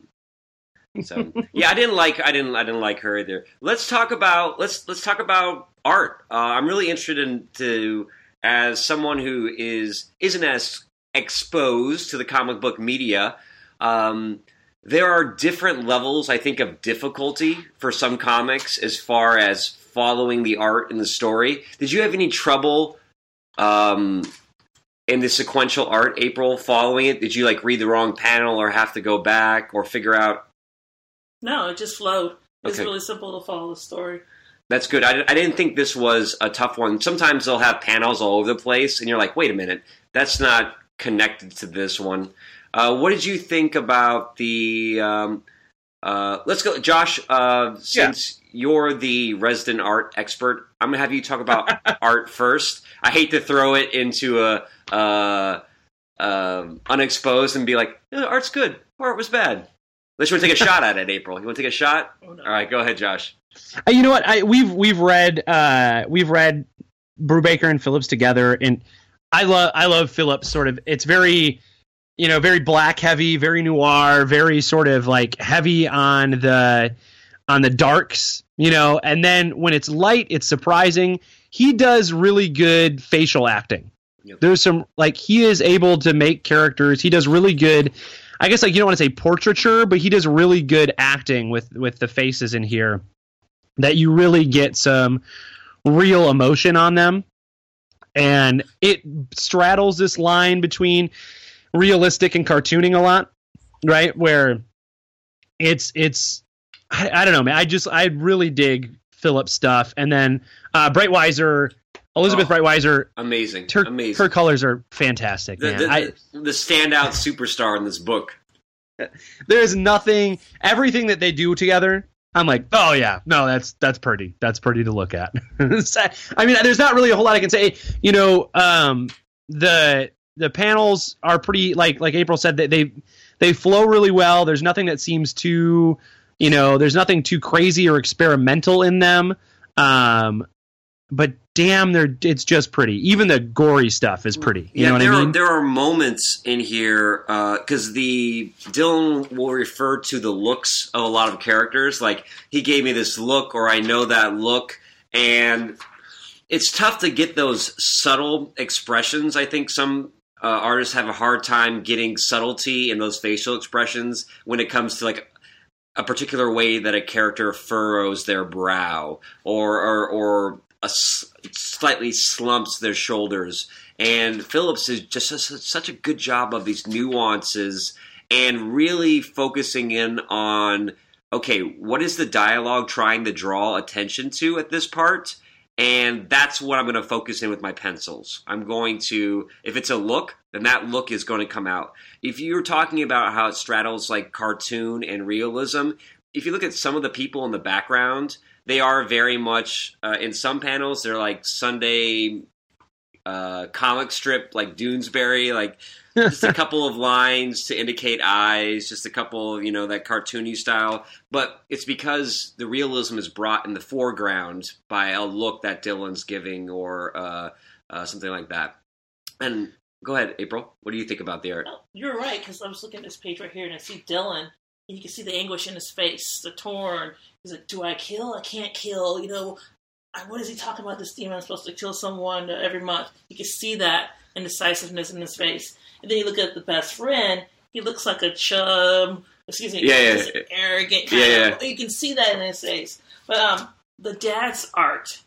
So yeah, I didn't like I didn't I didn't like her either. Let's talk about let's let's talk about art. Uh, I'm really interested in to as someone who is isn't as exposed to the comic book media. Um, there are different levels, I think, of difficulty for some comics as far as following the art and the story. Did you have any trouble um, in the sequential art, April, following it? Did you like read the wrong panel or have to go back or figure out No, it just flowed. It's Okay. really simple to follow the story. That's good. I, I didn't think this was a tough one. Sometimes they'll have panels all over the place, and you're like, wait a minute, that's not connected to this one. Uh, what did you think about the? Um, uh, let's go, Josh. Uh, since you're the resident art expert, I'm gonna have you talk about art first. I hate to throw it into a uh, um unexposed and be like, "Eh, art's good, art was bad. Unless you want to take a shot at it, April. You want to take a shot? Oh, no. All right, go ahead, Josh. Uh, you know what? I we've we've read uh, we've read Brubaker and Phillips together, and I love I love Phillips. Sort of, it's very you know very black heavy, very noir, very sort of like heavy on the on the darks. You know, and then when it's light, it's surprising. He does really good facial acting. Yep. There's some like he is able to make characters. He does really good. I guess like you don't want to say portraiture, but he does really good acting with with the faces in here that you really get some real emotion on them and it straddles this line between realistic and cartooning a lot right where it's it's I, I don't know man i just i really dig Phillips' stuff and then uh Breitweiser elizabeth Oh, Breitweiser Amazing, her, amazing. her colors are fantastic the, man the, I, the, standout superstar in this book. there's nothing everything that they do together i'm like oh yeah. No that's that's pretty. That's pretty to look at. I mean there's not really a whole lot i can say. You know um the the panels are pretty like like april said they they flow really well. There's nothing that seems too you know there's nothing too crazy or experimental in them. Um but damn they're it's just pretty even the gory stuff is pretty you yeah, know what there i mean are there are moments in here because the Dylan will refer to the looks of a lot of characters. Like he gave me this look, or I know that look, and it's tough to get those subtle expressions. I think some uh, artists have a hard time getting subtlety in those facial expressions when it comes to like a particular way that a character furrows their brow or or, or a slightly slumps their shoulders. And Phillips is just does such a good job of these nuances and really focusing in on okay, what is the dialogue trying to draw attention to at this part? and that's what I'm going to focus in with my pencils. I'm going to, if it's a look, then that look is going to come out. If you're talking about how it straddles like cartoon and realism, if you look at some of the people in the background, they are very much uh, in some panels. They're like Sunday uh, comic strip, like Doonesbury, like just a couple of lines to indicate eyes, just a couple you know, that cartoony style. But it's because the realism is brought in the foreground by a look that Dylan's giving or uh, uh, something like that. And go ahead, April. What do you think about the art? Well, you're right, because I was looking at this page right here and I see Dylan, and you can see the anguish in his face, the torn. He's like, Do I kill? I can't kill. You know, I, what is he talking about? This demon is supposed to kill someone every month. You can see that indecisiveness in his face. And then you look at the best friend, he looks like a chum. Excuse me, Yeah, yeah, yeah. arrogant. Kind Yeah, of, You can see that in his face. But um, the dad's art,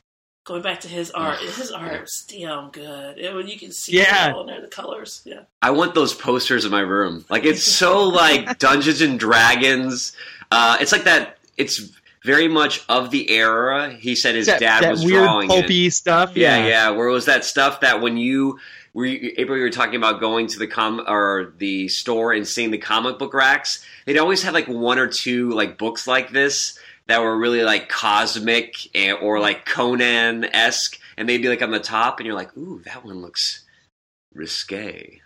going back to his art, his art is damn good. It, you can see Yeah. there, the colors. Yeah. I want those posters in my room. Like it's so like Dungeons and Dragons. Uh, it's like that. It's very much of the era. He said his that, dad that was weird drawing it. pulpy stuff. Yeah, Yeah, yeah. Where was that stuff that when you were you, April, you were talking about going to the com or the store and seeing the comic book racks. They'd always have like one or two like books like this that were really like cosmic and, or like Conan esque, and they'd be like on the top, and you're like, ooh, that one looks risque.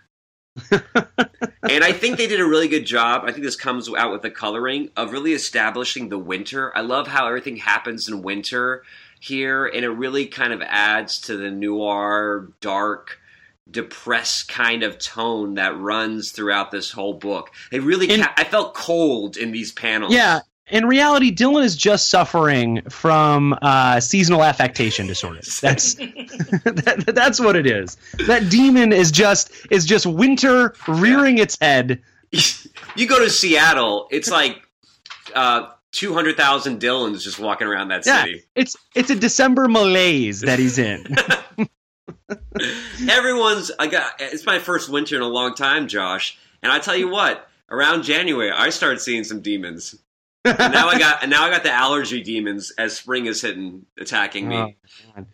and I think they did a really good job. I think this comes out with the coloring of really establishing the winter. I love how everything happens in winter here, and it really kind of adds to the noir, dark, depressed kind of tone that runs throughout this whole book. It really, And- ca- I felt cold in these panels. Yeah. In reality, Dylan is just suffering from uh, seasonal affectation disorder. That's that, that's what it is. That demon is just is just winter rearing its head. you go to Seattle, it's like uh, two hundred thousand Dylans just walking around that Yeah, city. it's it's a December malaise that he's in. Everyone's I got it's my first winter in a long time, Josh. And I tell you what, around January I started seeing some demons. And now I got and now I got the allergy demons as spring is hitting attacking me. Oh,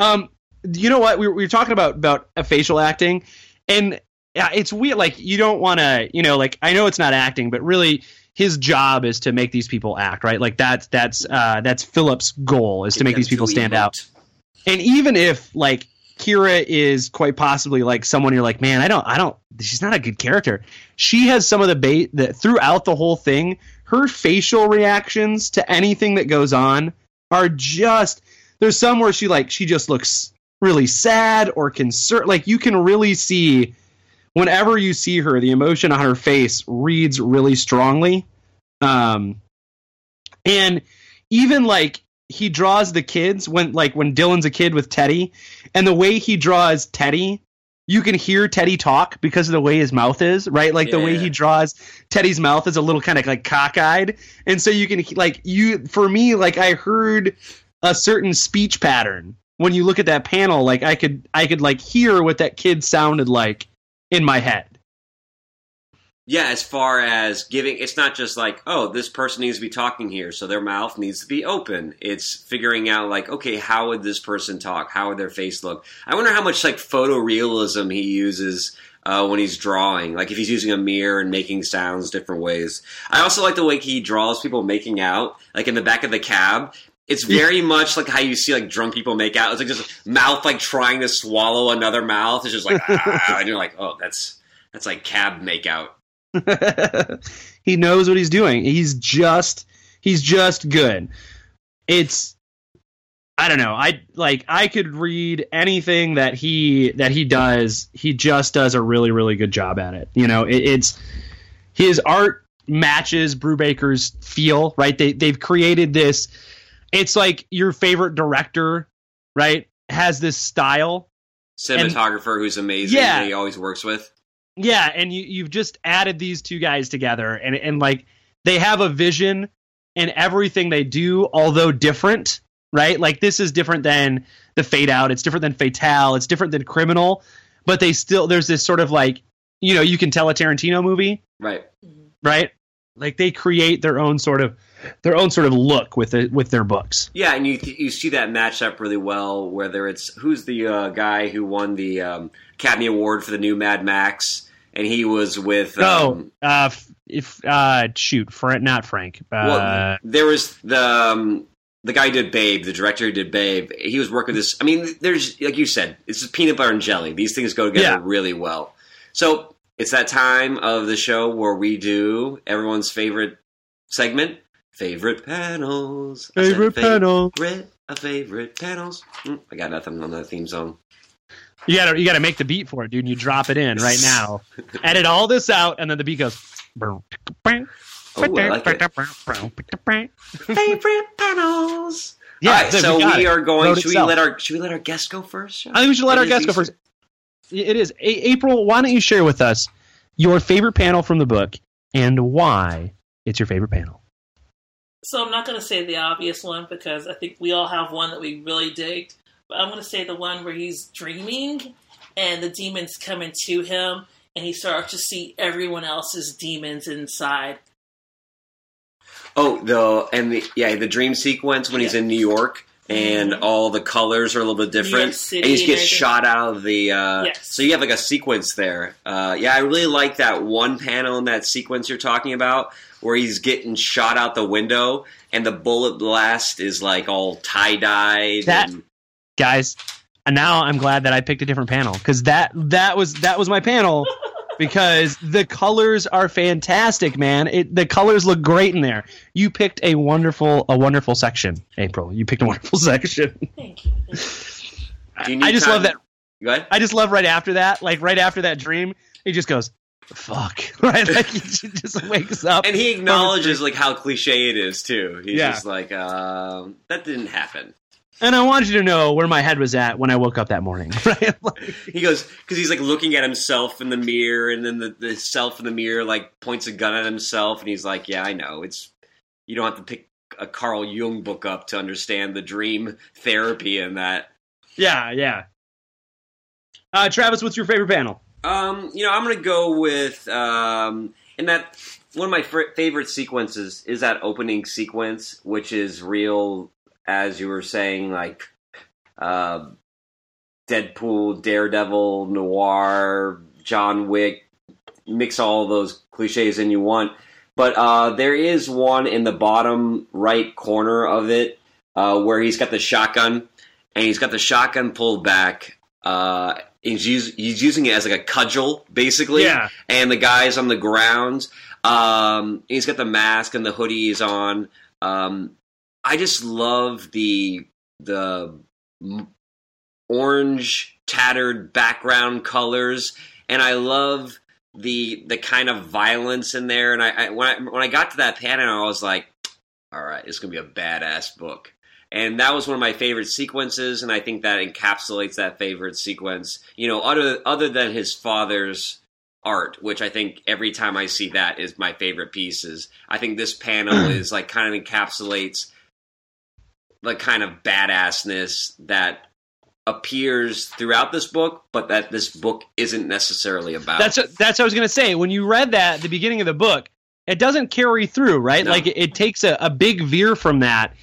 Um, you know what? We were, we were talking about about uh, facial acting, and yeah, it's weird. Like you don't want to, you know, like I know it's not acting, but really his job is to make these people act, right? Like that's that's uh, that's Phillips' goal is to make these people stand out. And even if like Kira is quite possibly like someone you're like, man, I don't, I don't, she's not a good character. She has some of the bait that throughout the whole thing, her facial reactions to anything that goes on are just. There's some where she like she just looks really sad or concerned. Like you can really see whenever you see her, the emotion on her face reads really strongly. Um, and even like he draws the kids when like when Dylan's a kid with Teddy, and the way he draws Teddy, you can hear Teddy talk because of the way his mouth is, right? Like the way he draws Teddy's mouth is a little kind of like cockeyed, and so you can like you for me like I heard a certain speech pattern when you look at that panel. Like I could I could like hear what that kid sounded like in my head. Yeah, as far as giving, it's not just like, oh, this person needs to be talking here, so their mouth needs to be open. It's figuring out, like, okay, how would this person talk? How would their face look? I wonder how much, like, photorealism he uses uh, when he's drawing. Like, if he's using a mirror and making sounds different ways. I also like the way he draws people making out, like, in the back of the cab. It's very much like how you see, like, drunk people make out. It's like just mouth, like, trying to swallow another mouth. It's just like, ah, and you're like, oh, that's, that's like cab makeout. he knows what he's doing. He's just he's just good. It's I don't know. I like I could read anything that he that he does. He just does a really really good job at it. You know, it, it's his art matches Brubaker's feel, right? They they've created this it's like your favorite director, right? Has this style cinematographer who's amazing Yeah. that he always works with. Yeah, and you you've just added these two guys together, and and like they have a vision, and everything they do, although different, right? Like this is different than the Fade Out. It's different than Fatal. It's different than Criminal, but they still there's this sort of like you know you can tell a Tarantino movie, Right. Right? Like they create their own sort of their own sort of look with it with their books. Yeah, and you you see that match up really well. Whether it's who's the uh, guy who won the um, Academy Award for the new Mad Max, and he was with. Um, oh, uh, if uh, shoot, Frank, not Frank. Uh, well, there was the um, the guy did Babe, the director who did Babe. He was working this. I mean, there's like you said, it's just peanut butter and jelly. These things go together Yeah. really well. So it's that time of the show where we do everyone's favorite segment, favorite panels. Said favorite panel. A favorite panels. Mm, I got nothing on that theme song. You gotta you gotta make the beat for it, dude. And you drop it in right now. Edit all this out, and then the beat goes. Oh, I like it. favorite panels. Yeah, All right, so so we we are going. Wrote Should we let our should we let our guest go first? I think we should let It our is guest go first. It is A- April. Why don't you share with us your favorite panel from the book and why it's your favorite panel? So I'm not going to say the obvious one because I think we all have one that we really digged. But I'm going to say the one where he's dreaming and the demons come into him and he starts to see everyone else's demons inside. Oh, the and the yeah, the dream sequence when he's in New York and Mhm. all the colors are a little bit different, City and he just and gets shot out of the. Uh, Yes. So you have like a sequence there. Uh, yeah, I really like that one panel in that sequence you're talking about where he's getting shot out the window and the bullet blast is like all tie dyed. That- and, guys. And now I'm glad that I picked a different panel because that that was that was my panel because the colors are fantastic, man. It the colors look great in there. You picked a wonderful a wonderful section, April. You picked a wonderful section. Thank you. Do you need I just time- love that. Go ahead. I just love right after that, like right after that dream, he just goes, "Fuck!" Right? Like he just wakes up. And he acknowledges like how cliche it is too. He's Yeah. just like, um, that didn't happen. And I wanted you to know where my head was at when I woke up that morning. Right? Like, He goes because he's like looking at himself in the mirror, and then the, the self in the mirror like points a gun at himself, and he's like, "Yeah, I know. It's you don't have to pick a Carl Jung book up to understand the dream therapy in that." yeah, yeah. Uh, Travis, what's your favorite panel? Um, you know, I'm gonna go with um, in that one of my fr- favorite sequences is that opening sequence, which is real, as you were saying, like uh, Deadpool, Daredevil, Noir, John Wick. Mix all those cliches in you want, but uh, there is one in the bottom right corner of it uh, where he's got the shotgun, and he's got the shotgun pulled back. Uh, he's, use, he's using it as like a cudgel, basically. Yeah. And the guy's on the ground. Um, he's got the mask and the hoodie is on. Um, I just love the the orange tattered background colors, and I love the the kind of violence in there. And I, I when I when I got to that panel, I was like, "All right, it's gonna be a badass book." And that was one of my favorite sequences, and I think that encapsulates that favorite sequence. You know, other other than his father's art, which I think every time I see that is my favorite pieces. I think this panel is like kind of encapsulates the kind of badassness that appears throughout this book, but that this book isn't necessarily about. That's that's what I was gonna say. When you read that at the beginning of the book, it doesn't carry through, right? No. Like it, it takes a, a big veer from that,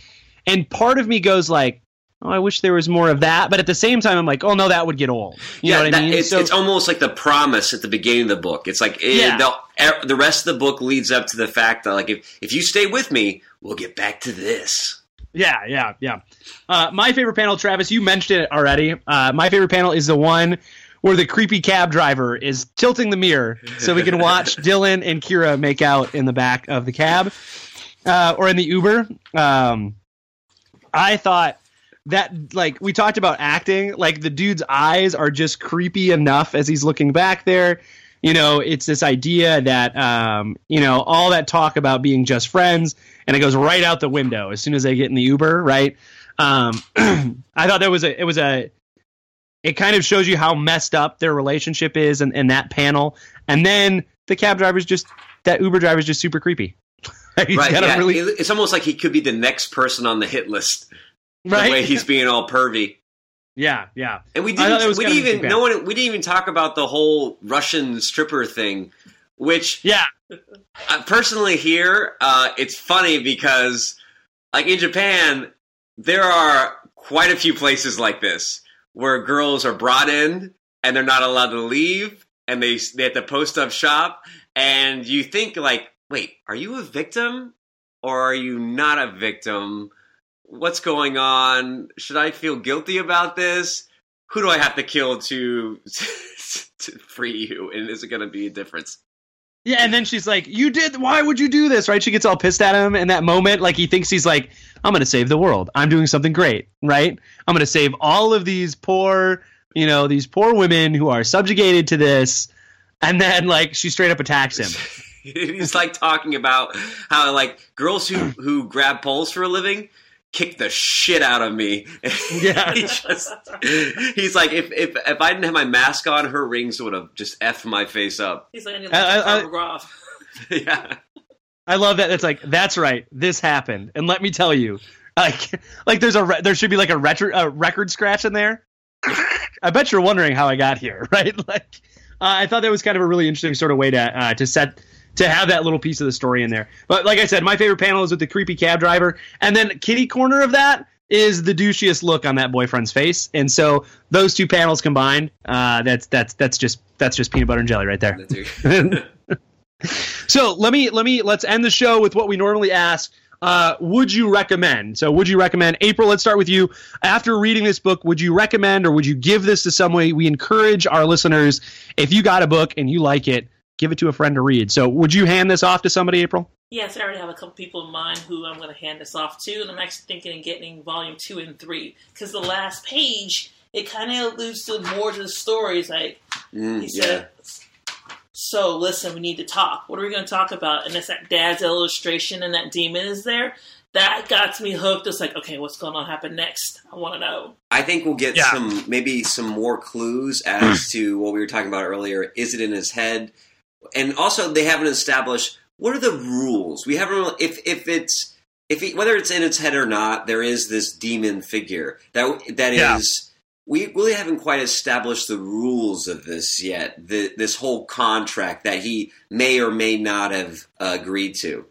and part of me goes like, "Oh, I wish there was more of that," but at the same time, I'm like, "Oh no, that would get old." You know what that- I mean? It's, So- it's almost like the promise at the beginning of the book. It's like it, Yeah. the, e- the rest of the book leads up to the fact that like if if you stay with me, we'll get back to this. Yeah, yeah, yeah. Uh, my favorite panel, Travis, you mentioned it already. Uh, my favorite panel is the one where the creepy cab driver is tilting the mirror so we can watch Dylan and Kira make out in the back of the cab uh, or in the Uber. Um, I thought that, like, we talked about acting, like, the dude's eyes are just creepy enough as he's looking back there. You know, it's this idea that, um, you know, all that talk about being just friends and it goes right out the window as soon as they get in the Uber, right? Um, I thought that was a it was a it kind of shows you how messed up their relationship is in, in that panel, and then the cab driver's just that Uber driver's just super creepy. Right? Yeah, really it's almost like he could be the next person on the hit list. right. The way he's being all pervy. Yeah, yeah, And we didn't. We didn't even. No one. We didn't even talk about the whole Russian stripper thing, which yeah. Uh, personally, here uh, it's funny because, like in Japan, there are quite a few places like this where girls are brought in and they're not allowed to leave, and they they have to post up shop, and you think like, wait, are you a victim or are you not a victim? What's going on? Should I feel guilty about this? Who do I have to kill to to free you? And is it going to be a difference? Yeah, and then she's like, "You did. Why would you do this?" Right? She gets all pissed at him in that moment. Like he thinks he's like, "I'm going to save the world. I'm doing something great, right? I'm going to save all of these poor, you know, these poor women who are subjugated to this." And then like she straight up attacks him. he's like talking about how like girls who who grab poles for a living kick the shit out of me. Yeah. he just, he's like, if, if if I didn't have my mask on, her rings would have just effed my face up. He's like, I- I- I- McGraw. yeah. I love that. It's like that's right. This happened, and let me tell you, like, like there's a re- there should be like a, retro- a record scratch in there. I bet you're wondering how I got here, right? Like, uh, I thought that was kind of a really interesting sort of way to uh, to set to have that little piece of the story in there. But like I said, my favorite panel is with the creepy cab driver, and then kitty corner of that is the douchiest look on that boyfriend's face. And so those two panels combined, uh, that's that's that's just that's just peanut butter and jelly right there. So let me let me let's end the show with what we normally ask. Uh, would you recommend? So would you recommend April? Let's start with you. After reading this book, would you recommend or would you give this to somebody? We encourage our listeners if you got a book and you like it, give it to a friend to read. So would you hand this off to somebody, April? Yes, I already have a couple people in mind who I'm going to hand this off to, and I'm actually thinking of getting volume two and three because the last page it kind of alludes to more to the story. It's like Mm, he yeah. said, "So listen, we need to talk. What are we going to talk about?" And it's that dad's illustration and that demon is there. That got me hooked. It's like, okay, what's going to happen next? I want to know. I think we'll get Yeah. some maybe some more clues as to what we were talking about earlier. Is it in his head? And also, they haven't established what are the rules. We haven't really, if if it's if he, whether it's in its head or not. There is this demon figure that that is. Yeah. We really haven't quite established the rules of this yet. The, this whole contract that he may or may not have uh, agreed to.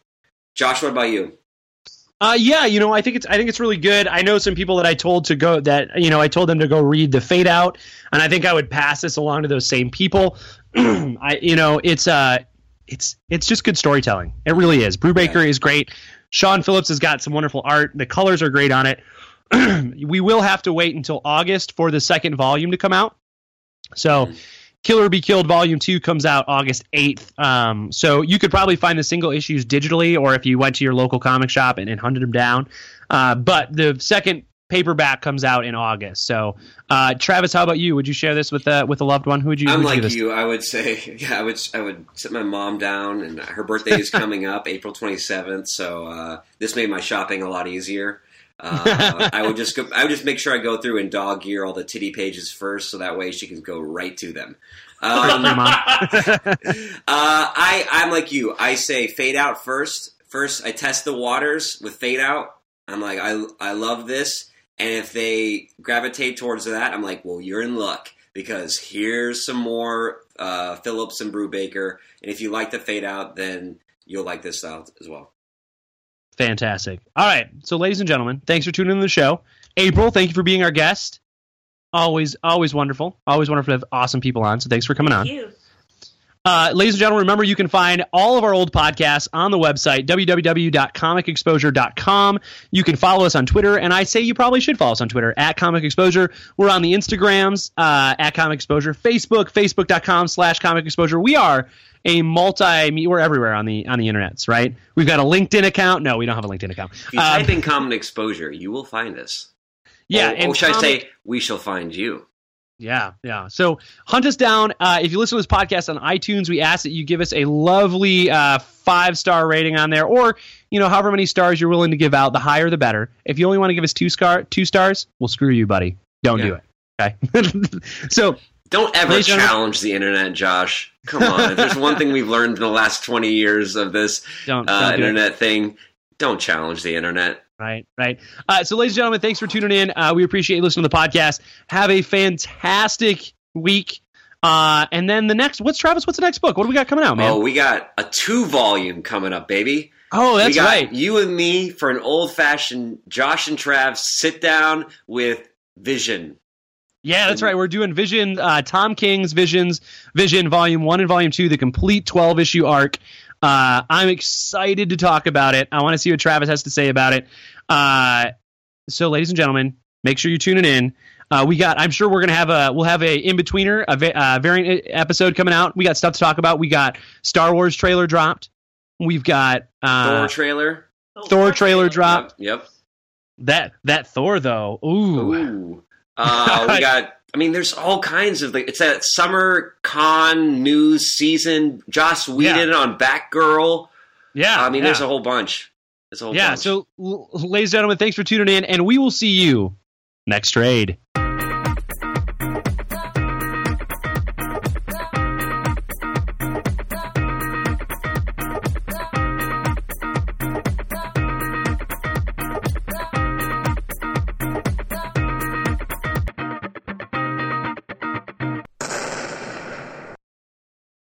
Josh, what about you? Uh, yeah, you know, I think it's I think it's really good. I know some people that I told to go that you know I told them to go read the Fade Out, and I think I would pass this along to those same people. I you know it's uh it's it's just good storytelling. It really is. Brubaker is great. Sean Phillips has got some wonderful art. The colors are great on it. we will have to wait until August for the second volume to come out. So. Mhm. Kill or Be Killed Volume 2 comes out August 8th. Um, so you could probably find the single issues digitally or if you went to your local comic shop and, and hunted them down. Uh, but the second paperback comes out in August. So, uh, Travis, how about you? Would you share this with uh, with a loved one? Who would you? I'm like you. I would say, yeah, I would. I would sit my mom down, and her birthday is coming up, April 27th. So uh, this made my shopping a lot easier. Uh, I would just go. I would just make sure I go through and dog ear all the titty pages first, so that way she can go right to them. Um, uh, I I'm like you. I say fade out first. First, I test the waters with fade out. I'm like, I I love this, and if they gravitate towards that, I'm like, well, you're in luck because here's some more uh, Phillips and Brubaker, and if you like the fade out, then you'll like this style as well. Fantastic. All right. So, ladies and gentlemen, thanks for tuning in to the show. April, thank you for being our guest. Always, always wonderful. Always wonderful to have awesome people on. So, thanks for coming on. Thank you. Uh, ladies and gentlemen, remember you can find all of our old podcasts on the website, www.comicexposure.com. You can follow us on Twitter, and I say you probably should follow us on Twitter at Comic Exposure. We're on the Instagrams uh, at Comic Exposure, Facebook, facebook.com slash Comic Exposure. We are a multi, we're everywhere on the on the internets, right? We've got a LinkedIn account. No, we don't have a LinkedIn account. If you Um, type in Comic Exposure, you will find us. yeah, Or, and or should I say, we shall find you. Yeah, yeah. So hunt us down. Uh, if you listen to this podcast on iTunes, we ask that you give us a lovely uh, five star rating on there, or you know, however many stars you're willing to give out. The higher, the better. If you only want to give us two star two stars, well, screw you, buddy. Don't do it. Okay. so Don't ever Ladies and gentlemen- challenge the internet, Josh. Come on. if there's one thing we've learned in the last 20 years of this don't, uh, don't do it. internet thing, don't challenge the internet. Right, right. Uh, so, ladies and gentlemen, thanks for tuning in. Uh, we appreciate you listening to the podcast. Have a fantastic week. Uh, and then the next, what's Travis? What's the next book? What do we got coming out, man? Oh, we got a two volume coming up, baby. Oh, that's right. You and me for an old fashioned Josh and Trav sit down with Vision. Yeah, that's right. We're doing Vision, uh, Tom King's Visions, Vision Volume One and Volume Two, the complete twelve issue arc. Uh, I'm excited to talk about it. I want to see what Travis has to say about it. Uh, so, ladies and gentlemen, make sure you're tuning in. Uh, we got. I'm sure we're gonna have a. We'll have a in betweener, a va- uh, variant episode coming out. We got stuff to talk about. We got Star Wars trailer dropped. We've got uh, Thor trailer. Thor Thor trailer drop. Yep. yep. that that Thor though. Ooh, Ooh. Uh, we got. I mean, there's all kinds of like. It's that summer con news season. Joss Whedon on Batgirl. yeah. I mean, yeah. there's a whole bunch. There's a whole yeah bunch. so ladies and gentlemen thanks for tuning in and we will see you next trade